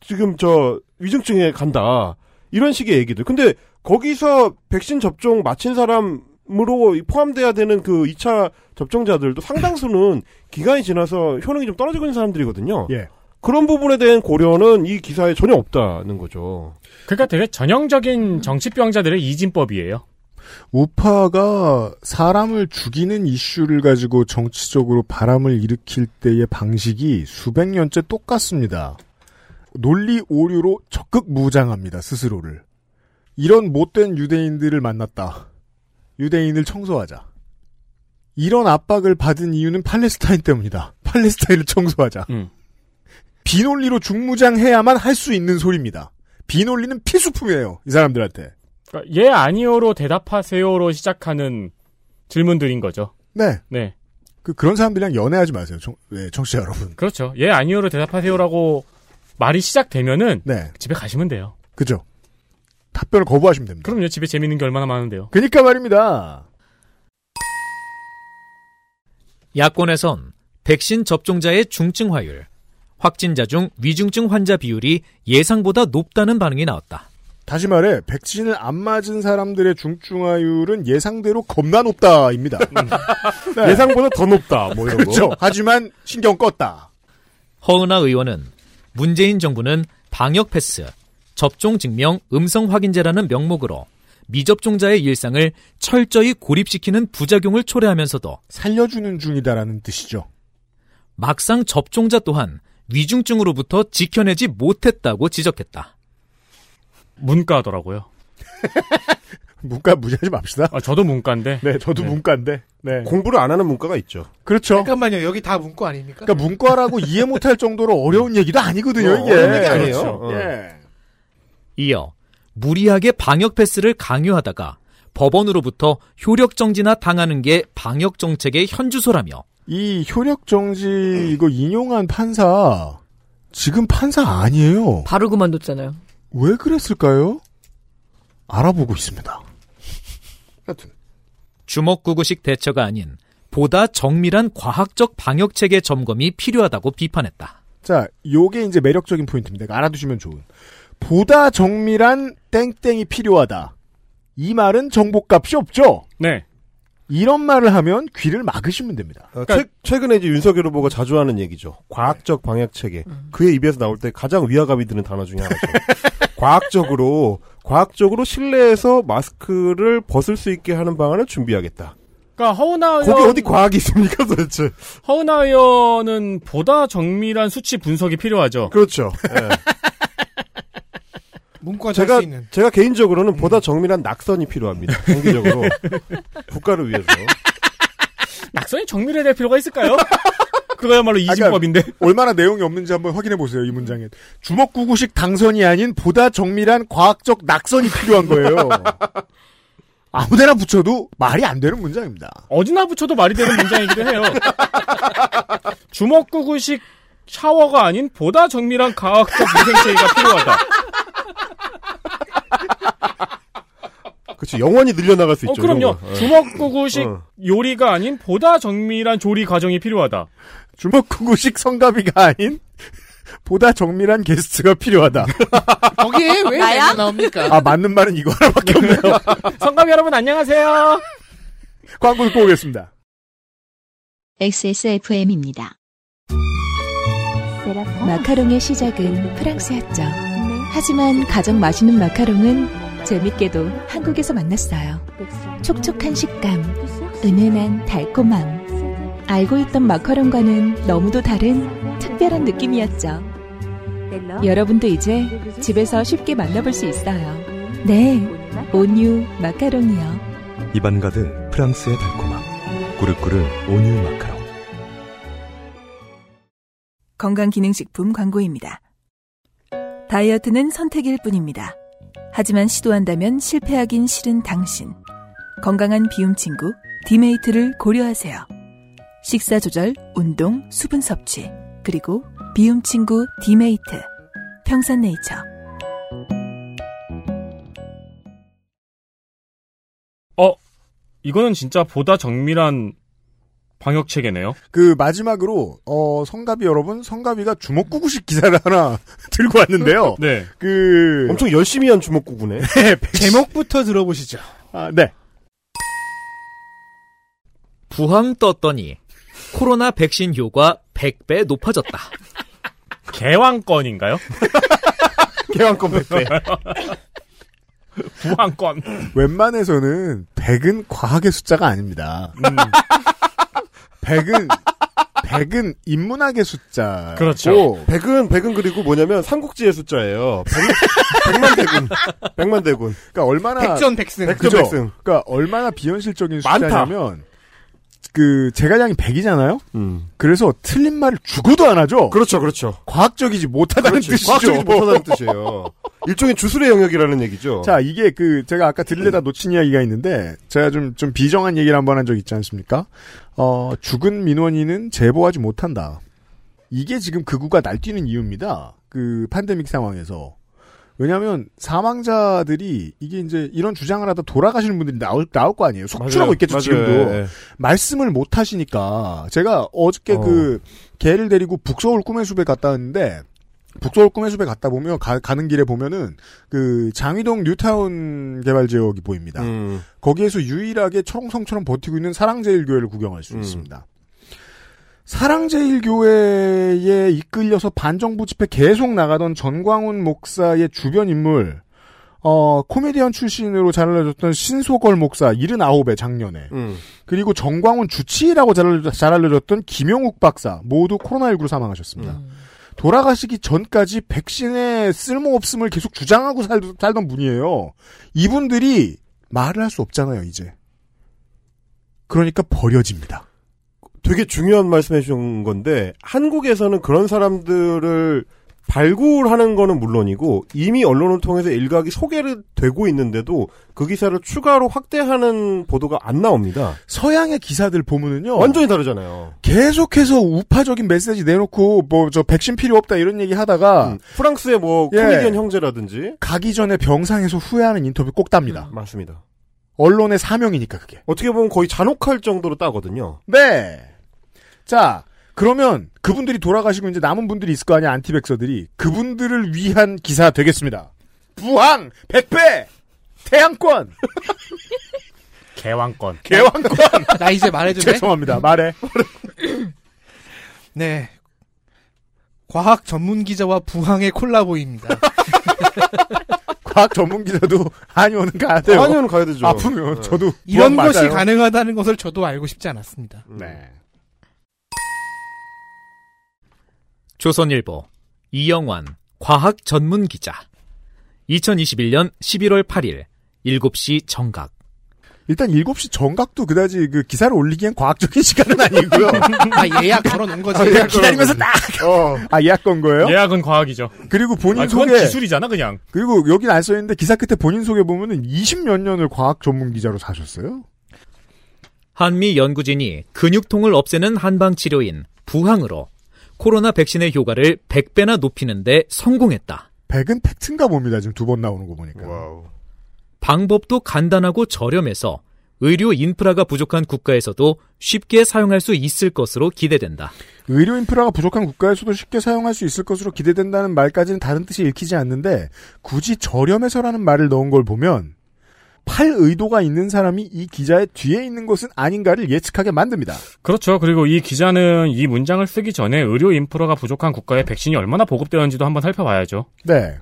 지금 저 위중증에 간다. 이런 식의 얘기들. 근데 거기서 백신 접종 마친 사람 으로 포함돼야 되는 그 2차 접종자들도 상당수는 기간이 지나서 효능이 좀 떨어지고 있는 사람들이거든요. 예. 그런 부분에 대한 고려는 이 기사에 전혀 없다는 거죠. 그러니까 되게 전형적인 정치병자들의 이진법이에요. 우파가 사람을 죽이는 이슈를 가지고 정치적으로 바람을 일으킬 때의 방식이 수백 년째 똑같습니다. 논리 오류로 적극 무장합니다, 스스로를. 이런 못된 유대인들을 만났다. 유대인을 청소하자. 이런 압박을 받은 이유는 팔레스타인 때문이다. 팔레스타인을 청소하자. 음. 비논리로 중무장해야만 할 수 있는 소리입니다. 비논리는 필수품이에요, 이 사람들한테. 그러니까 예 아니오로 대답하세요로 시작하는 질문들인 거죠. 네. 네. 그, 그런 사람들이랑 연애하지 마세요, 청, 네, 청취자 여러분. 그렇죠. 예 아니오로 대답하세요라고 말이 시작되면은 네. 집에 가시면 돼요. 그죠? 답변을 거부하시면 됩니다. 그럼요. 집에 재밌는 게 얼마나 많은데요. 그니까 말입니다. 야권에선 백신 접종자의 중증화율, 확진자 중 위중증 환자 비율이 예상보다 높다는 반응이 나왔다. 다시 말해, 백신을 안 맞은 사람들의 중증화율은 예상대로 겁나 높다입니다. [LAUGHS] 네. 예상보다 더 높다. 뭐 이런 그렇죠. 거. 하지만 신경 껐다. 허은하 의원은 문재인 정부는 방역 패스, 접종 증명 음성 확인제라는 명목으로 미접종자의 일상을 철저히 고립시키는 부작용을 초래하면서도 살려주는 중이다라는 뜻이죠. 막상 접종자 또한 위중증으로부터 지켜내지 못했다고 지적했다. 문과더라고요. [LAUGHS] 문과 무시하지 맙시다. 아, 저도 문과인데. 네, 저도 네. 문과인데. 네. 공부를 안 하는 문과가 있죠. 그렇죠. 잠깐만요. 여기 다 문과 아닙니까? 그러니까 문과라고 이해 못할 정도로 어려운 얘기도 아니거든요, 어, 이게. 어려운 얘기 아니에요. 그렇죠. 어. 예. 이어 무리하게 방역 패스를 강요하다가 법원으로부터 효력 정지나 당하는 게 방역 정책의 현주소라며 이 효력 정지 이거 인용한 판사 지금 판사 아니에요. 바로 그만뒀잖아요. 왜 그랬을까요? 알아보고 있습니다. 하여튼 주먹구구식 대처가 아닌 보다 정밀한 과학적 방역 체계 점검이 필요하다고 비판했다. 자, 요게 이제 매력적인 포인트입니다. 이거 알아두시면 좋은. 보다 정밀한 땡땡이 필요하다. 이 말은 정보값이 없죠? 네. 이런 말을 하면 귀를 막으시면 됩니다. 어, 최, 최근에 이제 윤석열 후보가 자주 하는 얘기죠. 과학적 방역 체계. 그의 입에서 나올 때 가장 위화감이 드는 단어 중에 하나죠. [LAUGHS] 과학적으로 과학적으로 실내에서 마스크를 벗을 수 있게 하는 방안을 준비하겠다. 그러니까 허은하 의원 거기 어디 과학이 있습니까 도대체? 허은하 의원은 보다 정밀한 수치 분석이 필요하죠. 그렇죠. 예. [LAUGHS] 문과도 할 제가 수 있는. 제가 개인적으로는 보다 정밀한 낙선이 필요합니다. 장기적으로 [LAUGHS] 국가를 위해서. 낙선이 정밀해야 될 필요가 있을까요? [LAUGHS] 그거야말로 이진법인데. 얼마나 내용이 없는지 한번 확인해 보세요. 이 문장에 주먹구구식 당선이 아닌 보다 정밀한 과학적 낙선이 필요한 거예요. [LAUGHS] 아무데나 붙여도 말이 안 되는 문장입니다. 어디나 붙여도 말이 되는 문장이기도 해요. 주먹구구식 샤워가 아닌 보다 정밀한 과학적 위생체계가 필요하다. [LAUGHS] 그렇지 영원히 늘려나갈 수 어, 있죠. 그럼요. 거. 예. 주먹구구식 어. 요리가 아닌 보다 정밀한 조리 과정이 필요하다. 주먹구구식 성가비가 아닌 [LAUGHS] 보다 정밀한 게스트가 필요하다. [LAUGHS] 거기에 왜 나야? 나옵니까? 아 맞는 말은 이거 하나밖에 없네요. 성감 여러분 안녕하세요. 광고 듣고 오겠습니다. XSFM입니다. 마카롱의 시작은 프랑스였죠. 하지만 가장 맛있는 마카롱은 재밌게도 한국에서 만났어요. 촉촉한 식감, 은은한 달콤함. 알고 있던 마카롱과는 너무도 다른 특별한 느낌이었죠. 여러분도 이제 집에서 쉽게 만나볼 수 있어요. 네, 온유 마카롱이요. 입안 가득 프랑스의 달콤함. 꾸르꾸르 온유 마카롱. 건강기능식품 광고입니다. 다이어트는 선택일 뿐입니다. 하지만 시도한다면 실패하긴 싫은 당신. 건강한 비움 친구 디메이트를 고려하세요. 식사 조절, 운동, 수분 섭취, 그리고 비움 친구 디메이트. 평산네이처. 어, 이거는 진짜 보다 정밀한 방역 체계네요. 그 마지막으로 어 성가비 여러분 성가비가 주먹구구식 기사를 하나 [LAUGHS] 들고 왔는데요. 네. 그 엄청 열심히 한 주먹구구네. [LAUGHS] 제목부터 들어보시죠. 아, 네. 부항 떴더니 코로나 백신 효과 100배 높아졌다. 개왕권인가요? [LAUGHS] 개왕권 100배. 부항권. 웬만해서는 100은 과학의 숫자가 아닙니다. 음. 100은 100은 인문학의 숫자. 그렇죠. 백은 백은 그리고 뭐냐면 삼국지의 숫자예요. 백, 만 대군. 백만 대군. 그러니까 얼마나 백전백승. 백전 그죠? 백승. 그러니까 얼마나 비현실적인 많다. 숫자냐면 그 제가량이 100이잖아요. 음. 그래서 틀린 말을 죽어도 안 하죠. 그렇죠, 그렇죠. 과학적이지 못하다는 그렇지. 뜻이죠. 과학적이지 못하다는 뜻이에요. 일종의 주술의 영역이라는 얘기죠. 자, 이게 그, 제가 아까 들리다 놓친 이야기가 있는데, 제가 좀, 좀 비정한 얘기를 한 번 한 적 있지 않습니까? 어, 죽은 민원인은 제보하지 못한다. 이게 지금 극우가 날뛰는 이유입니다. 그, 팬데믹 상황에서. 왜냐면, 사망자들이, 이게 이제 이런 주장을 하다 돌아가시는 분들이 나올, 나올 거 아니에요. 속출하고. 있겠죠, 맞아요. 지금도. 예. 말씀을 못 하시니까, 제가 어저께 어. 그, 개를 데리고 북서울 꿈의 숲에 갔다 왔는데, 북서울 꿈의 숲에 갔다 보면 가, 는 길에 보면은 그 장위동 뉴타운 개발 지역이 보입니다. 음. 거기에서 유일하게 초롱성처럼 버티고 있는 사랑제일교회를 구경할 수 음. 있습니다. 사랑제일교회에 이끌려서 반정부 집회 계속 나가던 전광훈 목사의 주변 인물, 어, 코미디언 출신으로 잘 알려졌던 신소걸 목사 79에 작년에, 음. 그리고 정광훈 주치의라고 잘, 알려- 잘 알려졌던 김용욱 박사 모두 코로나19로 사망하셨습니다. 돌아가시기 전까지 백신의 쓸모없음을 계속 주장하고 살, 살던 분이에요. 이분들이 말을 할 수 없잖아요, 이제. 그러니까 버려집니다. 되게 중요한 말씀 해 주신 건데 한국에서는 그런 사람들을 발굴하는 거는 물론이고 이미 언론을 통해서 일각이 소개를 되고 있는데도 그 기사를 추가로 확대하는 보도가 안 나옵니다. 서양의 기사들 보면은요. 완전히 다르잖아요. 계속해서 우파적인 메시지 내놓고 뭐 저 백신 필요 없다 이런 얘기 하다가 음, 프랑스의 뭐 예. 코미디언 형제라든지 가기 전에 병상에서 후회하는 인터뷰 꼭 답니다. 맞습니다. 언론의 사명이니까 그게. 어떻게 보면 거의 잔혹할 정도로 따거든요. 네. 자, 그러면 그분들이 돌아가시고 이제 남은 분들이 있을 거 아니야, 안티백서들이. 그분들을 위한 기사 되겠습니다. 부항! 100배! 태양권! [LAUGHS] 개왕권. 개왕권! 나 이제 말해도 돼? 죄송합니다. 말해. [LAUGHS] 네. 과학 전문 기자와 부항의 콜라보입니다. [LAUGHS] 과학 전문 기자도 한의원은 가야 돼요. 한의원 가야 되죠. 아프면 네. 저도 이런 것이 맞아요. 가능하다는 것을 저도 알고 싶지 않았습니다. 네. 조선일보 이영환 과학 전문 기자 2021년 11월 8일 7시 정각. 일단 7시 정각도 그다지 그 기사를 올리기엔 과학적인 [LAUGHS] 시간은 아니고요. [LAUGHS] 아, 예약 걸어놓은 거지. 아, 그냥 기다리면서 딱. 아, 예약 건 거예요? 예약은 과학이죠. 그리고 본인 아, 그건 소개. 기술이잖아, 그냥. 그리고 여긴 안 써있는데 기사 끝에 본인 소개 보면은 20몇 년을 과학 전문 기자로 사셨어요? 한미 연구진이 근육통을 없애는 한방 치료인 부항으로 코로나 백신의 효과를 100배나 높이는데 성공했다. 100은 팩트인가 봅니다. 지금 두 번 나오는 거 보니까. 방법도 간단하고 저렴해서 의료 인프라가 부족한 국가에서도 쉽게 사용할 수 있을 것으로 기대된다. 의료 인프라가 부족한 국가에서도 쉽게 사용할 수 있을 것으로 기대된다는 말까지는 다른 뜻이 읽히지 않는데 굳이 저렴해서라는 말을 넣은 걸 보면 팔 의도가 있는 사람이 이 기자의 뒤에 있는 것은 아닌가를 예측하게 만듭니다. 그렇죠. 그리고 이 기자는 이 문장을 쓰기 전에 의료 인프라가 부족한 국가에 백신이 얼마나 보급되었는지도 한번 살펴봐야죠. 네.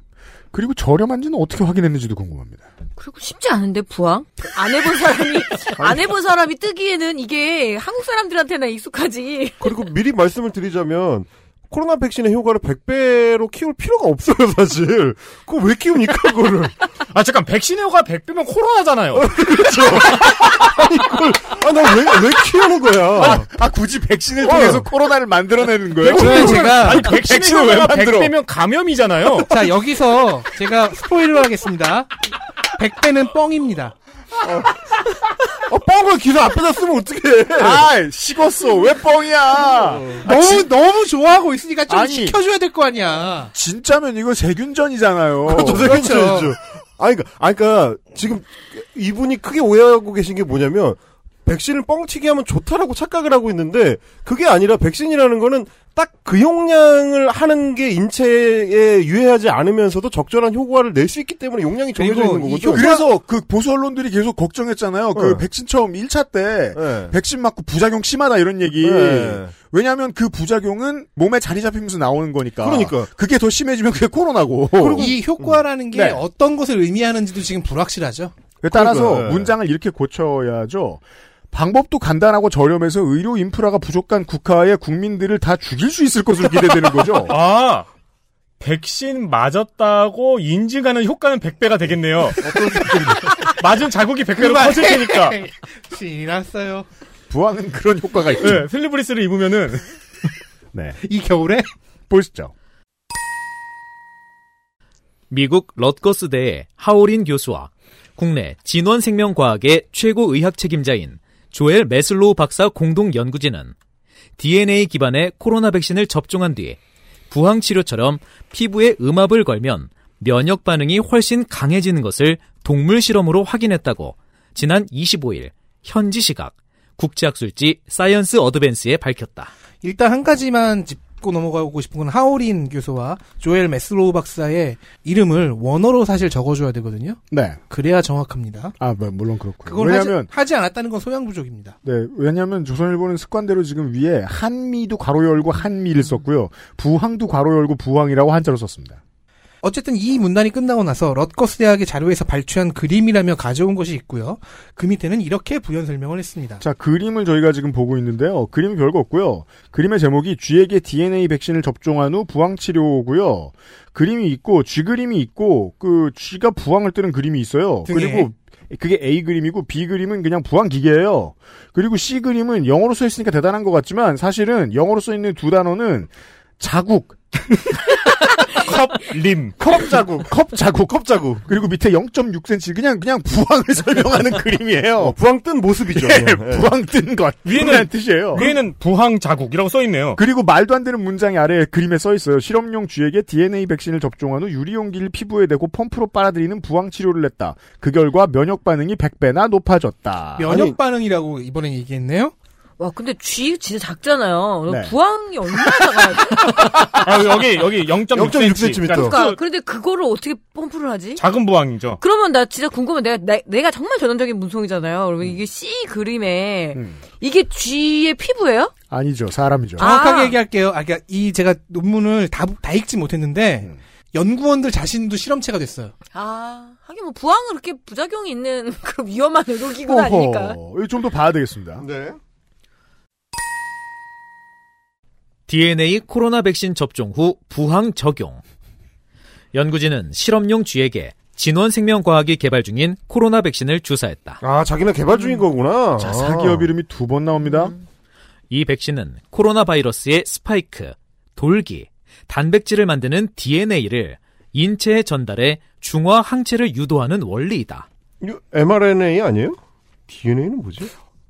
그리고 저렴한지는 어떻게 확인했는지도 궁금합니다. 그리고 쉽지 않은데 부항 안 해본 사람이 [LAUGHS] 안 해본 사람이 뜨기에는 이게 한국 사람들한테나 익숙하지. 그리고 미리 말씀을 드리자면 코로나 백신의 효과를 100배로 키울 필요가 없어요, 사실. 그거 왜 키웁니까, 그거를? [LAUGHS] 아, 잠깐, 백신의 효과 100배면 코로나잖아요. [LAUGHS] 그렇죠. 아니, 그걸, 아, 나 왜, 왜 키우는 거야? 아, 아, 굳이 백신을 통해서 코로나를 만들어내는 거예요? 그러면 제가 아니, 백신의 효과가 100배면 감염이잖아요. 자, 여기서 제가 스포일러 하겠습니다. 100배는 뻥입니다. 어, 뻥을 기사 앞에다 쓰면 어떡해. 아, 식었어. 왜 뻥이야? 너무, 너무 좋아하고 있으니까 좀 아니. 지켜줘야 될 거 아니야. 진짜면 이거 세균전이잖아요. [LAUGHS] 그렇죠, 세균전이죠. 아니, 그니까, 아니, 그니까, 지금, 이분이 크게 오해하고 계신 게 뭐냐면, 백신을 뻥치기 하면 좋다라고 착각을 하고 있는데, 그게 아니라 백신이라는 거는 딱 그 용량을 하는 게 인체에 유해하지 않으면서도 적절한 효과를 낼 수 있기 때문에 용량이 정해져 있는 거거든요. 그래서 그 보수 언론들이 계속 걱정했잖아요. 그 네. 백신 처음 1차 때 네. 백신 맞고 부작용 심하다 이런 얘기. 네. 왜냐하면 그 부작용은 몸에 자리 잡히면서 나오는 거니까. 그러니까. 그게 더 심해지면 그게 코로나고. 그리고 이 효과라는 게 네. 어떤 것을 의미하는지도 지금 불확실하죠. 따라서 그러니까, 네. 문장을 이렇게 고쳐야죠. 방법도 간단하고 저렴해서 의료 인프라가 부족한 국가의 국민들을 다 죽일 수 있을 것으로 기대되는 거죠. [LAUGHS] 아, 백신 맞았다고 인증하는 효과는 100배가 되겠네요. [LAUGHS] 맞은 자국이 100배로 커질 테니까. [LAUGHS] 신이 났어요. 부항은 그런 효과가 있죠. 네, 슬리브리스를 입으면은 네. 이 겨울에 보시죠. 미국 럿거스대의 하오린 교수와 국내 진원생명과학의 최고 의학 책임자인 조엘 메슬로우 박사 공동 연구진은 DNA 기반의 코로나 백신을 접종한 뒤 부항 치료처럼 피부에 음압을 걸면 면역 반응이 훨씬 강해지는 것을 동물 실험으로 확인했다고 지난 25일 현지 시각 국제학술지 사이언스 어드밴스에 밝혔다. 일단 한 가지만 짚고 넘어가고 싶은 건 하오린 교수와 조엘 메스로우 박사의 이름을 원어로 사실 적어줘야 되거든요. 네. 그래야 정확합니다. 아, 뭐, 물론 그렇고요. 그걸 왜냐면 하지, 하지 않았다는 건 소양 부족입니다. 네, 왜냐하면 조선일보는 습관대로 지금 위에 한미도 괄호 열고 한미를 썼고요. 부항도 괄호 열고 부항이라고 한자로 썼습니다. 어쨌든 이 문단이 끝나고 나서 럿거스 대학의 자료에서 발췌한 그림이라며 가져온 것이 있고요. 그 밑에는 이렇게 부연 설명을 했습니다. 자, 그림을 저희가 지금 보고 있는데요. 그림이 별거 없고요. 그림의 제목이 쥐에게 DNA 백신을 접종한 후 부항 치료고요. 그림이 있고 쥐 그림이 있고 그 쥐가 부항을 뜨는 그림이 있어요. 등에. 그리고 그게 A 그림이고 B 그림은 그냥 부항 기계예요. 그리고 C 그림은 영어로 써 있으니까 대단한 것 같지만 사실은 영어로 써 있는 두 단어는 자국, [LAUGHS] 컵, 림. 컵 자국, 컵 자국, 컵 자국. 그리고 밑에 0.6cm 그냥 그냥 부항을 [LAUGHS] 설명하는 그림이에요. 어, 부항 뜬 모습이죠. 예. 예. 부항 뜬 것. 위에는- 위에는 뜻이에요. 위에는 부항 자국이라고 써 있네요. 그리고 말도 안 되는 문장이 아래 그림에 써 있어요. 실험용 쥐에게 DNA 백신을 접종한 후 유리용기를 피부에 대고 펌프로 빨아들이는 부항 치료를 했다. 그 결과 면역 반응이 100배나 높아졌다. 면역 반응이라고 이번엔 얘기했네요. 와, 근데 쥐 진짜 작잖아요. 네. 부항이 얼마나 작아요? [LAUGHS] 아, 여기, 여기 0.6cm. 0.6cm. 그러니까, 그런데 그거를 어떻게 펌프를 하지? 작은 부항이죠. 그러면 나 진짜 궁금해. 내가, 내, 내가 정말 전형적인 문송이잖아요. 그러면 이게 C 그림에, 음. 이게 쥐의 피부예요? 아니죠. 사람이죠. 정확하게 아. 얘기할게요. 아, 그러니까 이 제가 논문을 다, 다 읽지 못했는데 음. 연구원들 자신도 실험체가 됐어요. 아, 하긴 뭐 부항은 그렇게 부작용이 있는 [LAUGHS] 그런 위험한 의료기구는 아니니까. 좀 더 봐야 되겠습니다. 네. DNA 코로나 백신 접종 후 부항 적용. 연구진은 실험용 쥐에게 진원생명과학이 개발 중인 코로나 백신을 주사했다. 아, 자기는 개발 중인 거구나. 자, 사기업 이름이 두 번 나옵니다. 이 백신은 코로나 바이러스의 스파이크, 돌기, 단백질을 만드는 DNA를 인체에 전달해 중화 항체를 유도하는 원리이다. 이거 mRNA 아니에요? DNA는 뭐지?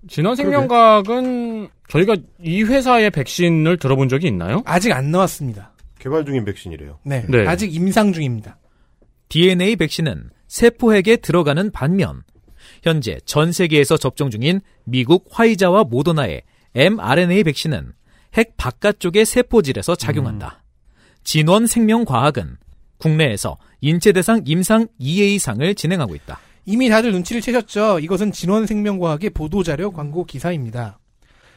진원생명과학은 저희가 이 회사의 백신을 들어본 적이 있나요? 아직 안 나왔습니다. 개발 중인 백신이래요. 네, 네. 아직 임상 중입니다. DNA 백신은 세포핵에 들어가는 반면 현재 전 세계에서 접종 중인 미국 화이자와 모더나의 mRNA 백신은 핵 바깥쪽의 세포질에서 작용한다. 진원 생명과학은 국내에서 인체 대상 임상 2A상을 진행하고 있다. 이미 다들 눈치를 채셨죠. 이것은 진원생명과학의 보도자료 광고 기사입니다.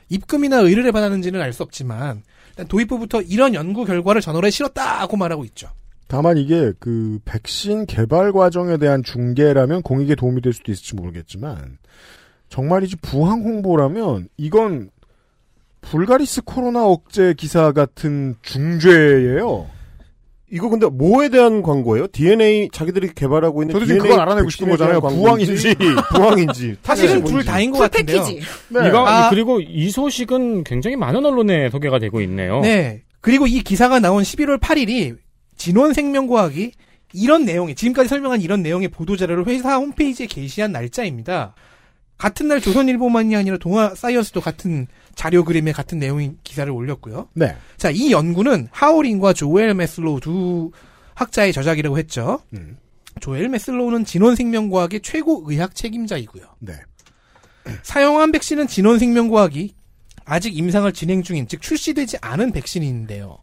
입금이나 의뢰를 받았는지는 알 수 없지만 일단 도입부부터 이런 연구 결과를 저널에 실었다고 말하고 있죠. 다만 이게 그 백신 개발 과정에 대한 중계라면 공익에 도움이 될 수도 있을지 모르겠지만 정말이지 부항 홍보라면 이건 불가리스 코로나 억제 기사 같은 중죄예요. 이거 근데 뭐에 대한 광고예요? DNA 자기들이 개발하고 있는 저도 지금 DNA 그걸 알아내고 싶은 거잖아요. 광고인지, 부항인지. [LAUGHS] 부항인지 사실은. 둘 다인 것 같은데요. 네. 이거 아. 그리고 이 소식은 굉장히 많은 언론에 소개가 되고 있네요. 네. 그리고 이 기사가 나온 11월 8일이 진원생명과학이 이런 내용의 지금까지 설명한 이런 내용의 보도 자료를 회사 홈페이지에 게시한 날짜입니다. 같은 날 조선일보만이 아니라 동아 사이언스도 같은 자료 그림에 같은 내용의 기사를 올렸고요. 네. 자, 이 연구는 하오링과 조엘 메슬로우 두 학자의 저작이라고 했죠. 음. 조엘 메슬로우는 진원생명과학의 최고 의학 책임자이고요. 네. 사용한 백신은 진원생명과학이 아직 임상을 진행 중인, 즉 출시되지 않은 백신인데요.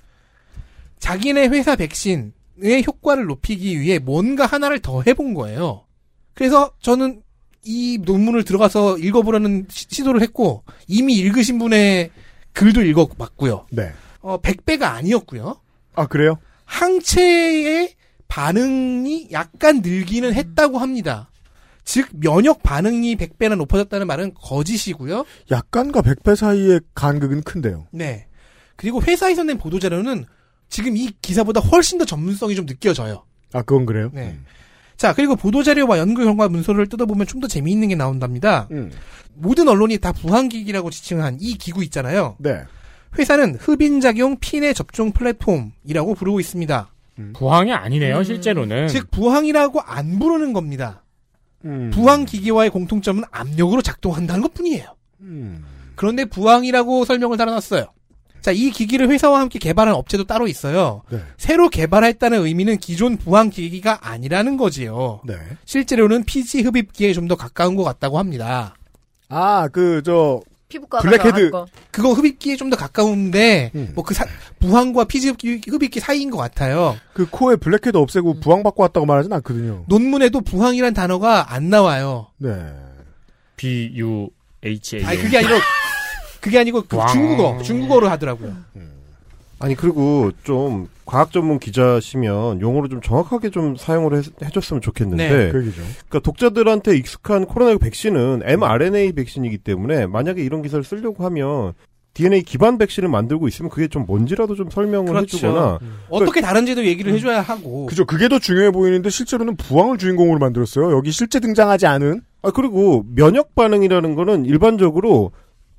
자기네 회사 백신의 효과를 높이기 위해 뭔가 하나를 더 해본 거예요. 그래서 저는 이 논문을 들어가서 읽어보려는 시- 시도를 했고, 이미 읽으신 분의 글도 읽어봤고요. 네. 어, 100배가 아니었고요. 아, 그래요? 항체의 반응이 약간 늘기는 했다고 합니다. 즉 면역 반응이 100배나 높아졌다는 말은 거짓이고요. 약간과 100배 사이의 간극은 큰데요. 네. 그리고 회사에서 낸 보도 자료는 지금 이 기사보다 훨씬 더 전문성이 좀 느껴져요. 아, 그건 그래요? 네. 자, 그리고 보도자료와 연구 결과 문서를 뜯어보면 좀 더 재미있는 게 나온답니다. 음. 모든 언론이 다 부항기기라고 지칭한 이 기구 있잖아요. 네. 회사는 흡인작용 핀의 접종 플랫폼이라고 부르고 있습니다. 부항이 아니네요, 실제로는. 즉 부항이라고 안 부르는 겁니다. 음. 부항 기기와의 공통점은 압력으로 작동한다는 것 뿐이에요. 음. 그런데 부항이라고 설명을 달아놨어요. 자, 이 기기를 회사와 함께 개발한 업체도 따로 있어요. 네. 새로 개발했다는 의미는 기존 부항 기기가 아니라는 거지요. 네. 실제로는 피지 흡입기에 좀 더 가까운 것 같다고 합니다. 아, 그, 저, 피부과 블랙헤드. 그거 흡입기에 좀 더 가까운데, 음. 뭐 그 부항과 피지 흡입기, 흡입기 사이인 것 같아요. 그 코에 블랙헤드 없애고 부항 받고 왔다고 말하진 않거든요. 논문에도 부항이란 단어가 안 나와요. 네. B U H A. 아니, 그게 아니라, 그게 아니고 그 왕. 중국어, 중국어로 하더라고요. 아니 그리고 좀 과학 전문 기자시면 용어를 좀 정확하게 좀 사용을 해, 해줬으면 좋겠는데 네. 그 얘기죠. 그러니까 독자들한테 익숙한 코로나19 백신은 mRNA 백신이기 때문에 만약에 이런 기사를 쓰려고 하면 DNA 기반 백신을 만들고 있으면 그게 좀 뭔지라도 좀 설명을 그렇죠. 해주거나 어떻게 다른지도 얘기를 해줘야 하고. 그죠. 그게 더 중요해 보이는데 실제로는 부항을 주인공으로 만들었어요. 여기 실제 등장하지 않은. 아 그리고 면역 반응이라는 거는 일반적으로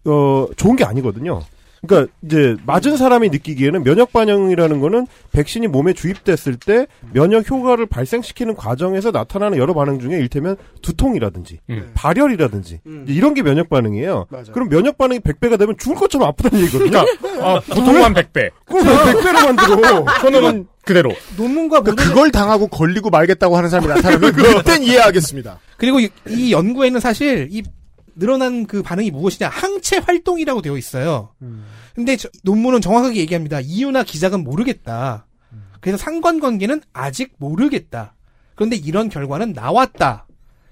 어 좋은 게 아니거든요. 그러니까 이제 맞은 사람이 느끼기에는 면역 반응이라는 거는 백신이 몸에 주입됐을 때 면역 효과를 발생시키는 과정에서 나타나는 여러 반응 중에 일테면 두통이라든지 음. 발열이라든지 음. 이런 게 면역 반응이에요. 맞아요. 그럼 면역 반응이 100배가 되면 죽을 것처럼 아프다는 얘기거든요. 그러니까 어, 보통만 100배. 그걸 왜 100배로 만들어? 저는 그대로. 논문과 그러니까 그걸 당하고 걸리고 말겠다고 하는 사람이 나타나면 [LAUGHS] 그땐 이해하겠습니다. 그리고 이, 이 연구에는 사실 이 늘어난 그 반응이 무엇이냐 항체 활동이라고 되어 있어요. 근데 저- 논문은 정확하게 얘기합니다. 이유나 기작은 모르겠다. 그래서 상관관계는 아직 모르겠다. 그런데 이런 결과는 나왔다.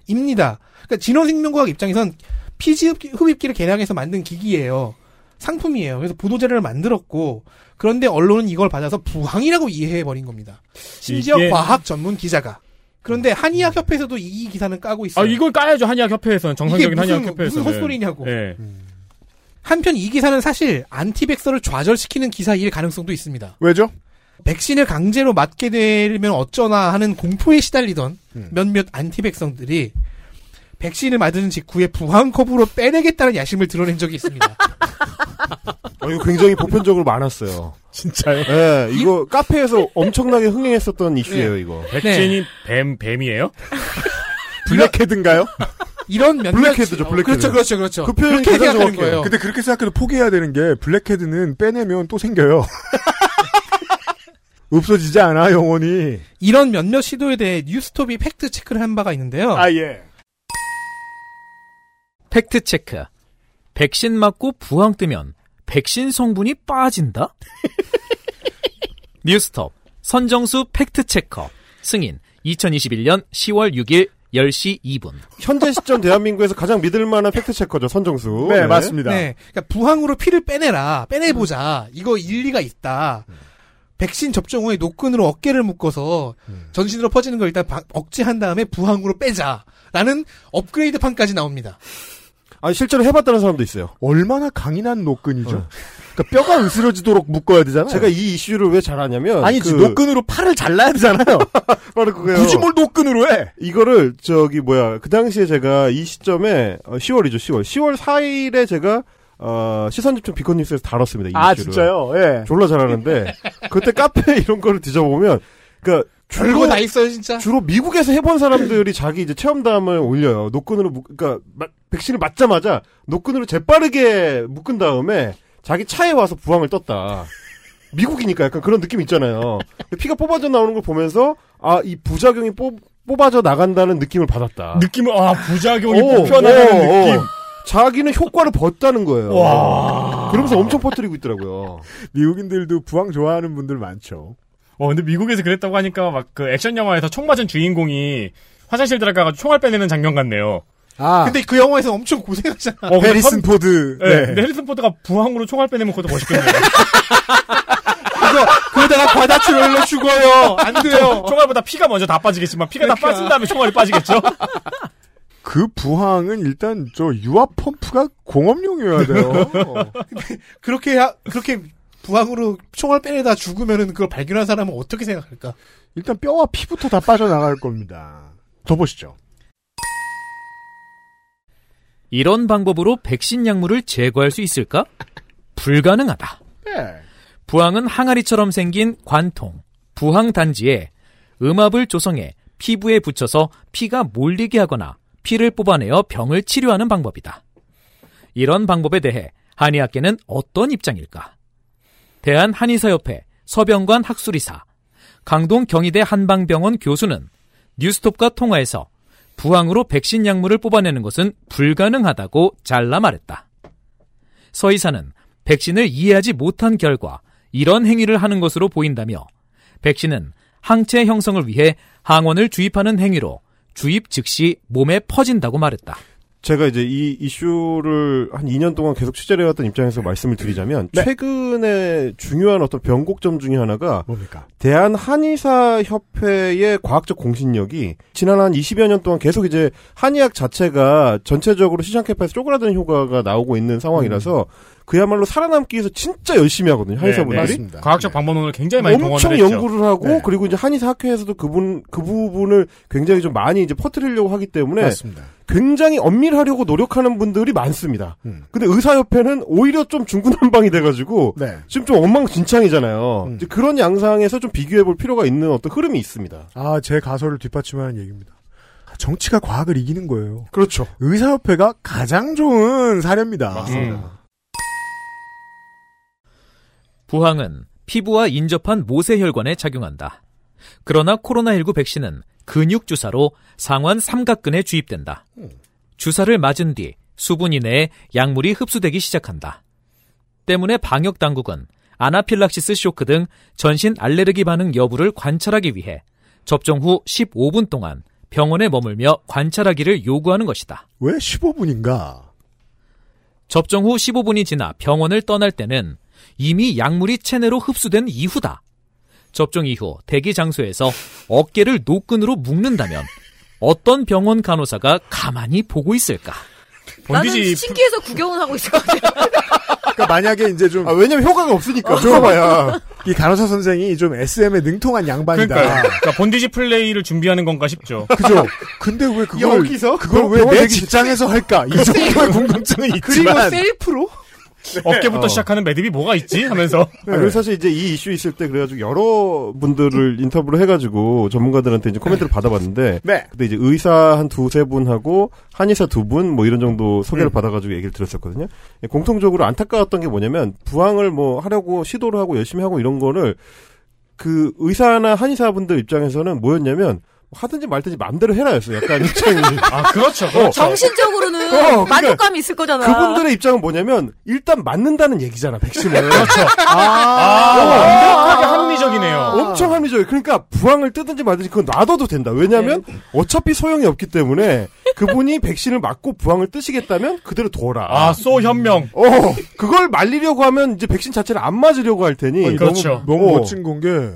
입니다. 그러니까 진원생명과학 입장에선 피지 흡입기를 개량해서 만든 기기예요. 상품이에요. 그래서 보도자료를 만들었고 그런데 언론은 이걸 받아서 부항이라고 이해해 버린 겁니다. 심지어 과학 전문 기자가. 그런데 한의학 협회에서도 이 기사는 까고 있어요. 아, 이걸 까야죠, 한의학 협회에서는. 정상적인 한의학 협회에서는. 무슨 헛소리냐고. 예. 한편 이 기사는 사실 안티백서를 좌절시키는 기사일 가능성도 있습니다. 왜죠? 백신을 강제로 맞게 되면 어쩌나 하는 공포에 시달리던 몇몇 안티백성들이 백신을 맞은 직후에 부항컵으로 빼내겠다는 야심을 드러낸 적이 있습니다. [LAUGHS] 어, 이거 굉장히 보편적으로 많았어요. [LAUGHS] 진짜요? 네, 이거 카페에서 엄청나게 흥행했었던 이슈예요, 이거. 백신이 뱀 뱀이에요? [LAUGHS] 블랙헤드인가요? 이런 몇몇 블랙헤드죠, 블랙헤드. 그렇죠, 그렇죠, 그렇죠. 그 표현이 그렇게 가장 생각하는 정확해요. 거예요. 근데 그렇게 생각해도 포기해야 되는 게 블랙헤드는 빼내면 또 생겨요. [LAUGHS] 없어지지 않아 영원히. 이런 몇몇 시도에 대해 뉴스톱이 팩트 체크를 한 바가 있는데요. 아 예. 팩트 체크. 백신 맞고 부항 뜨면 백신 성분이 빠진다? 뉴스톱 선정수 팩트 체커 승인 2021년 10월 6일 10시 2분. 현재 시점 대한민국에서 가장 믿을 만한 팩트 체커죠, 선정수. 네, 맞습니다. 네. 그러니까 부항으로 피를 빼내라. 빼내보자. 이거 일리가 있다. 백신 접종 후에 노끈으로 어깨를 묶어서 전신으로 퍼지는 걸 일단 바- 억제한 다음에 부항으로 빼자. 라는 업그레이드판까지 나옵니다. 아, 실제로 해봤다는 사람도 있어요. 얼마나 강인한 노끈이죠. 그러니까 뼈가 으스러지도록 묶어야 되잖아요. 제가 이 이슈를 왜잘 아냐면. 아니지 그- 노끈으로 팔을 잘라야 되잖아요. [LAUGHS] 바로 그거예요. 굳이 뭘 노끈으로 해? 이거를 저기 뭐야 그 당시에 제가 이 시점에 어, 10월이죠 10월 10월 4일에 제가 어, 시선집중 비컨뉴스에서 다뤘습니다 이 아 이슈를. 진짜요? 예. 졸라 잘하는데 그때 카페 [LAUGHS] 이런 거를 뒤져보면 그러니까 별거 다 있어요, 진짜. 주로 미국에서 해본 사람들이 자기 이제 체험담을 올려요 노끈으로 묶 그러니까 마- 백신을 맞자마자 노끈으로 재빠르게 묶은 다음에 자기 차에 와서 부항을 떴다. 미국이니까 약간 그런 느낌 있잖아요. 피가 뽑아져 나오는 걸 보면서 아 이 부작용이 뽑, 뽑아져 나간다는 느낌을 받았다. 느낌을 아 부작용이 오, 뽑혀 나가는 오, 오. 느낌. 자기는 효과를 봤다는 거예요. 와. 그러면서 엄청 퍼뜨리고 있더라고요. 미국인들도 부항 좋아하는 분들 많죠. 어 근데 미국에서 그랬다고 하니까 막 그 액션 영화에서 총 맞은 주인공이 화장실 들어가가지고 총알 빼내는 장면 같네요. 아. 근데 그 영화에서 엄청 고생하잖아. 어, 해리슨 선- 포드. 네. 네. 근데 해리슨 포드가 부항으로 총알 빼내면 그것도 멋있겠네요. 그거, 그러다가 과다출혈로 죽어요. 안 돼요. 총알보다 피가 먼저 다 빠지겠지만 피가 다 그러니까. 빠진 다음에 총알이 빠지겠죠. 그 부항은 일단 저 유압 펌프가 공업용이어야 돼요. [LAUGHS] 그렇게, 하- 그렇게 부항으로 총알 빼내다 죽으면은 그걸 발견한 사람은 어떻게 생각할까? 일단 뼈와 피부터 다 빠져나갈 겁니다. 더 보시죠. 이런 방법으로 백신 약물을 제거할 수 있을까? 불가능하다. 네. 부항은 항아리처럼 생긴 관통, 부항 단지에 음압을 조성해 피부에 붙여서 피가 몰리게 하거나 피를 뽑아내어 병을 치료하는 방법이다. 이런 방법에 대해 한의학계는 어떤 입장일까? 대한 한의사협회 서병관 학술이사, 강동 경희대 한방병원 교수는 뉴스톱과 통화에서 부항으로 백신 약물을 뽑아내는 것은 불가능하다고 잘라 말했다. 서 이사는 백신을 이해하지 못한 결과 이런 행위를 하는 것으로 보인다며 백신은 항체 형성을 위해 항원을 주입하는 행위로 주입 즉시 몸에 퍼진다고 말했다. 제가 이제 이 이슈를 한 2년 동안 계속 취재를 해왔던 입장에서 말씀을 드리자면 네. 최근에 중요한 어떤 변곡점 중에 하나가 뭡니까? 대한 한의사 협회의 과학적 공신력이 지난 한 20여 년 동안 계속 이제 한의학 자체가 전체적으로 시장 캐파에서 쪼그라드는 효과가 나오고 있는 상황이라서 그야말로 살아남기 위해서 진짜 열심히 하거든요. 한의사분들이. 네, 과학적 방법론을 굉장히 많이 엄청. 연구를 하고 네. 그리고 이제 한의사 학회에서도 그분 그 부분을 굉장히 좀 많이 이제 퍼뜨리려고 하기 때문에 맞습니다. 굉장히 엄밀하려고 노력하는 분들이 많습니다. 음. 근데 의사협회는 오히려 좀 중구난방이 돼가지고 네. 지금 좀 엉망진창이잖아요. 음. 이제 그런 양상에서 좀 비교해볼 필요가 있는 어떤 흐름이 있습니다. 아, 제 가설을 뒷받침하는 얘기입니다. 정치가 과학을 이기는 거예요. 그렇죠. 의사협회가 가장 좋은 사례입니다. 맞습니다. 부항은 피부와 인접한 모세혈관에 작용한다. 그러나 코로나19 백신은 근육 주사로 상완 삼각근에 주입된다. 주사를 맞은 뒤 수분 이내에 약물이 흡수되기 시작한다. 때문에 방역 당국은 아나필락시스 쇼크 등 전신 알레르기 반응 여부를 관찰하기 위해 접종 후 15분 동안 병원에 머물며 관찰하기를 요구하는 것이다. 왜 15분인가? 접종 후 15분이 지나 병원을 떠날 때는 이미 약물이 체내로 흡수된 이후다. 접종 이후 대기 장소에서 어깨를 노끈으로 묶는다면 어떤 병원 간호사가 가만히 보고 있을까? 나는 신기해서 구경은 하고 있을 것 같아요. [LAUGHS] 그러니까 만약에 이제 좀 아, 왜냐면 효과가 없으니까. 좀 들어봐야. [LAUGHS] 이 간호사 선생이 좀 SM에 능통한 양반이다. 그러니까, 그러니까 본디지 플레이를 준비하는 건가 싶죠. 그죠? 근데 왜 그걸 여기서? 그걸 병- 왜내 직장에서 할까? 이 정도의 궁금증은 그리고 있지만 셀프로? 어깨부터 어. 시작하는 매듭이 뭐가 있지? 하면서. [LAUGHS] 아, 그래서 사실 이제 이 이슈 있을 때 그래가지고 여러 분들을 인터뷰를 해가지고 전문가들한테 이제 코멘트를 받아봤는데 네. 그때 이제 의사 한 두세 분하고 한의사 두 분 뭐 이런 정도 소개를 음. 받아가지고 얘기를 들었었거든요. 예, 공통적으로 안타까웠던 게 뭐냐면 부항을 뭐 하려고 시도를 하고 열심히 하고 이런 거를 그 의사나 한의사분들 입장에서는 뭐였냐면 하든지 말든지 마음대로 해라였어. 약간 입장이. [LAUGHS] 아, 그렇죠. 그렇죠. 정신적으로는 어, 그러니까 만족감이 있을 거잖아. 그분들의 입장은 뭐냐면 일단 맞는다는 얘기잖아 백신을. [LAUGHS] 그렇죠. 아, 완벽하게 합리적이네요. 엄청 합리적이에요. 그러니까 부항을 뜨든지 말든지 그건 놔둬도 된다. 왜냐하면 어차피 소용이 없기 때문에 그분이 백신을 맞고 부항을 뜨시겠다면 그대로 둬라. 아, 소 현명. 어, 그걸 말리려고 하면 이제 백신 자체를 안 맞으려고 할 테니. 아니, 그렇죠. 너무, 너무 어. 멋진 건 게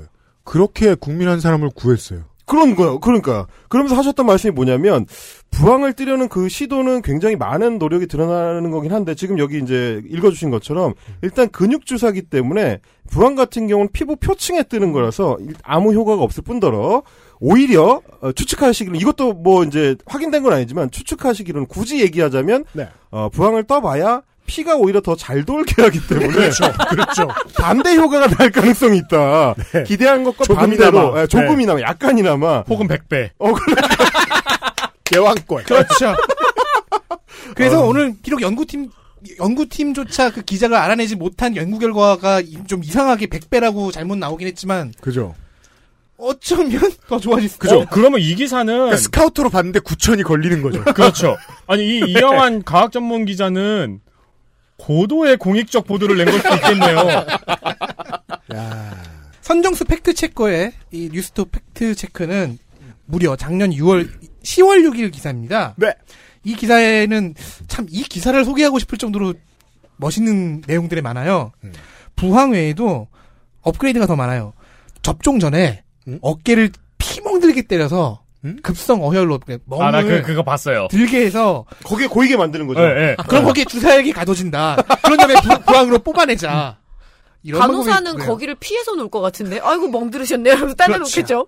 그렇게 국민 한 사람을 구했어요. 그런 거요. 그러니까. 그러면서 하셨던 말씀이 뭐냐면, 부항을 뜨려는 그 시도는 굉장히 많은 노력이 드러나는 거긴 한데, 지금 여기 이제 읽어주신 것처럼, 일단 근육 주사기 때문에, 부항 같은 경우는 피부 표층에 뜨는 거라서, 일- 아무 효과가 없을 뿐더러, 오히려, 어, 추측하시기로는, 이것도 뭐 이제 확인된 건 아니지만, 추측하시기로는 굳이 얘기하자면, 네. 어, 부항을 떠봐야, 피가 오히려 더 잘 돌게 하기 때문에 그렇죠. 그렇죠. 반대 효과가 날 가능성이 있다. 기대한 것과 조금이나마. 반대로 예, 조금이나마 약간이나마 혹은 100배. 어, 그래. [LAUGHS] 개왕권. 그렇죠. 그래서 오늘 비록 연구팀 연구팀조차 그 기자가 알아내지 못한 연구 결과가 이- 좀 이상하게 100배라고 잘못 나오긴 했지만 그죠. 어쩌면 [LAUGHS] 더 좋아질 수 그죠. 그러면 이 기사는 그러니까 스카우트로 봤는데 9천이 걸리는 거죠. 그렇죠. 아니 이 [LAUGHS] 이영환 과학 전문 기자는 고도의 공익적 보도를 낸 걸 수도 있겠네요. [LAUGHS] 선정수 팩트 체커의 이 뉴스톱 팩트 체크는 무려 작년 6월 10월 6일 기사입니다. 네. 이 기사에는 참 이 기사를 소개하고 싶을 정도로 멋있는 내용들이 많아요. 부항 외에도 업그레이드가 더 많아요. 접종 전에 어깨를 피멍들게 때려서 급성 어혈로 멍을 아, 나 그, 그거 봤어요. 들게 해서 거기에 고이게 만드는 거죠. 예, 예. 아, 그럼 거기에 주사액이 가둬진다. 그런 다음에 부, 부항으로 뽑아내자. 이런 간호사는. 거기를 피해서 놀 것 같은데. 아이고 멍 들으셨네요. 이러면서 딸려 그렇죠. 놓겠죠.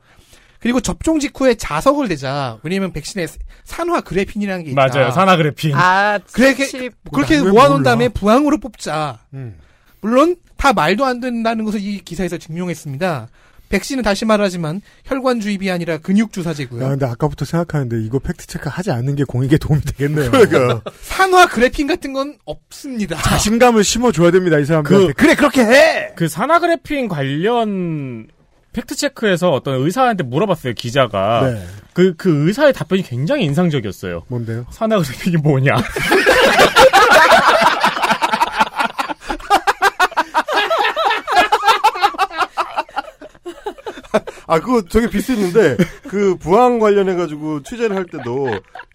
그리고 접종 직후에 자석을 대자. 왜냐면 백신에 산화 그래핀이라는 게 있다. 맞아요. 산화 그래핀. 아, 그렇게 그렇게 왜 모아놓은 몰라? 다음에 부항으로 뽑자. 음. 물론 다 말도 안 된다는 것을 이 기사에서 증명했습니다. 백신은 다시 말하지만 혈관 주입이 아니라 근육 주사제고요. 야, 근데 아까부터 생각하는데 이거 팩트 체크 하지 않는 게 공익에 도움이 되겠네요. 그러니까. [LAUGHS] 산화 그래핀 같은 건 없습니다. 자신감을 심어줘야 됩니다, 이 사람들한테. 그- 그, 래 그렇게 해! 그 산화 그래핀 관련 팩트 체크에서 어떤 의사한테 물어봤어요 기자가. 네. 그, 그 의사의 답변이 굉장히 인상적이었어요. 뭔데요? 산화 그래핀이 뭐냐. [LAUGHS] [LAUGHS] 아, 그거 되게 비슷했는데, 그 부항 관련해가지고 취재를 할 때도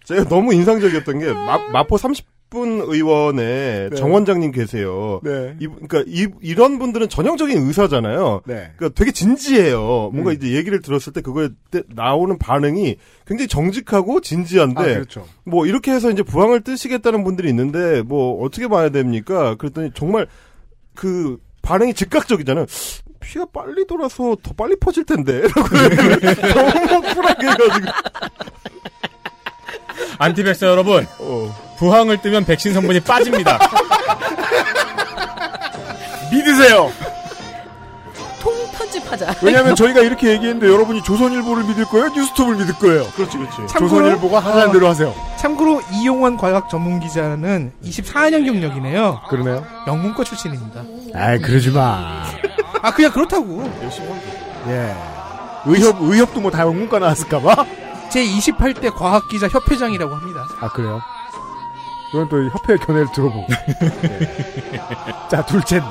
제가 너무 인상적이었던 게, 마, 마포 30분 의원에 네. 정 원장님 계세요. 네. 이, 그러니까 이, 이런 분들은 전형적인 의사잖아요. 네. 그러니까 되게 진지해요. 뭔가 음. 이제 얘기를 들었을 때 그거에 때 나오는 반응이 굉장히 정직하고 진지한데, 아, 그렇죠. 뭐 이렇게 해서 이제 부항을 뜨시겠다는 분들이 있는데, 뭐 어떻게 봐야 됩니까? 그랬더니 정말 그 반응이 즉각적이잖아요. 피가 빨리 돌아서 더 빨리 퍼질 텐데. [LAUGHS] 너무 쿨하게 해가지고. 안티백서 여러분. 어. 부항을 뜨면 백신 성분이 빠집니다. 믿으세요! 통 편집하자. 왜냐면 저희가 이렇게 얘기했는데 여러분이 조선일보를 믿을 거예요? 뉴스톱을 믿을 거예요? 그렇지, 그렇지. 참고로- 조선일보가 하자는 대로 하세요. 참고로 이용원 과학 전문 기자는 24년 경력이네요. 그러네요. 영문과 출신입니다. 아이, 그러지 마. 아 그냥 그렇다고. 예. 의협, 의협도 뭐 다 영문과 나왔을까봐? 제 28대 과학기자 협회장이라고 합니다. 아, 그래요? 이건 또 협회 견해를 들어보고. [LAUGHS] 예. 자, 둘째 날.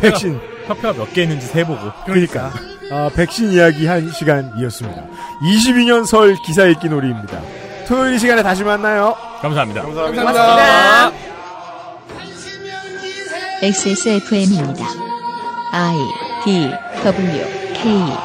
백신. 협회가 몇 개 있는지 세보고. 그러니까. 아, 백신 이야기 한 시간이었습니다. 22년 설 기사 읽기 놀이입니다. 토요일 이 시간에 다시 만나요. 감사합니다. 감사합니다. XSFM입니다. I D W K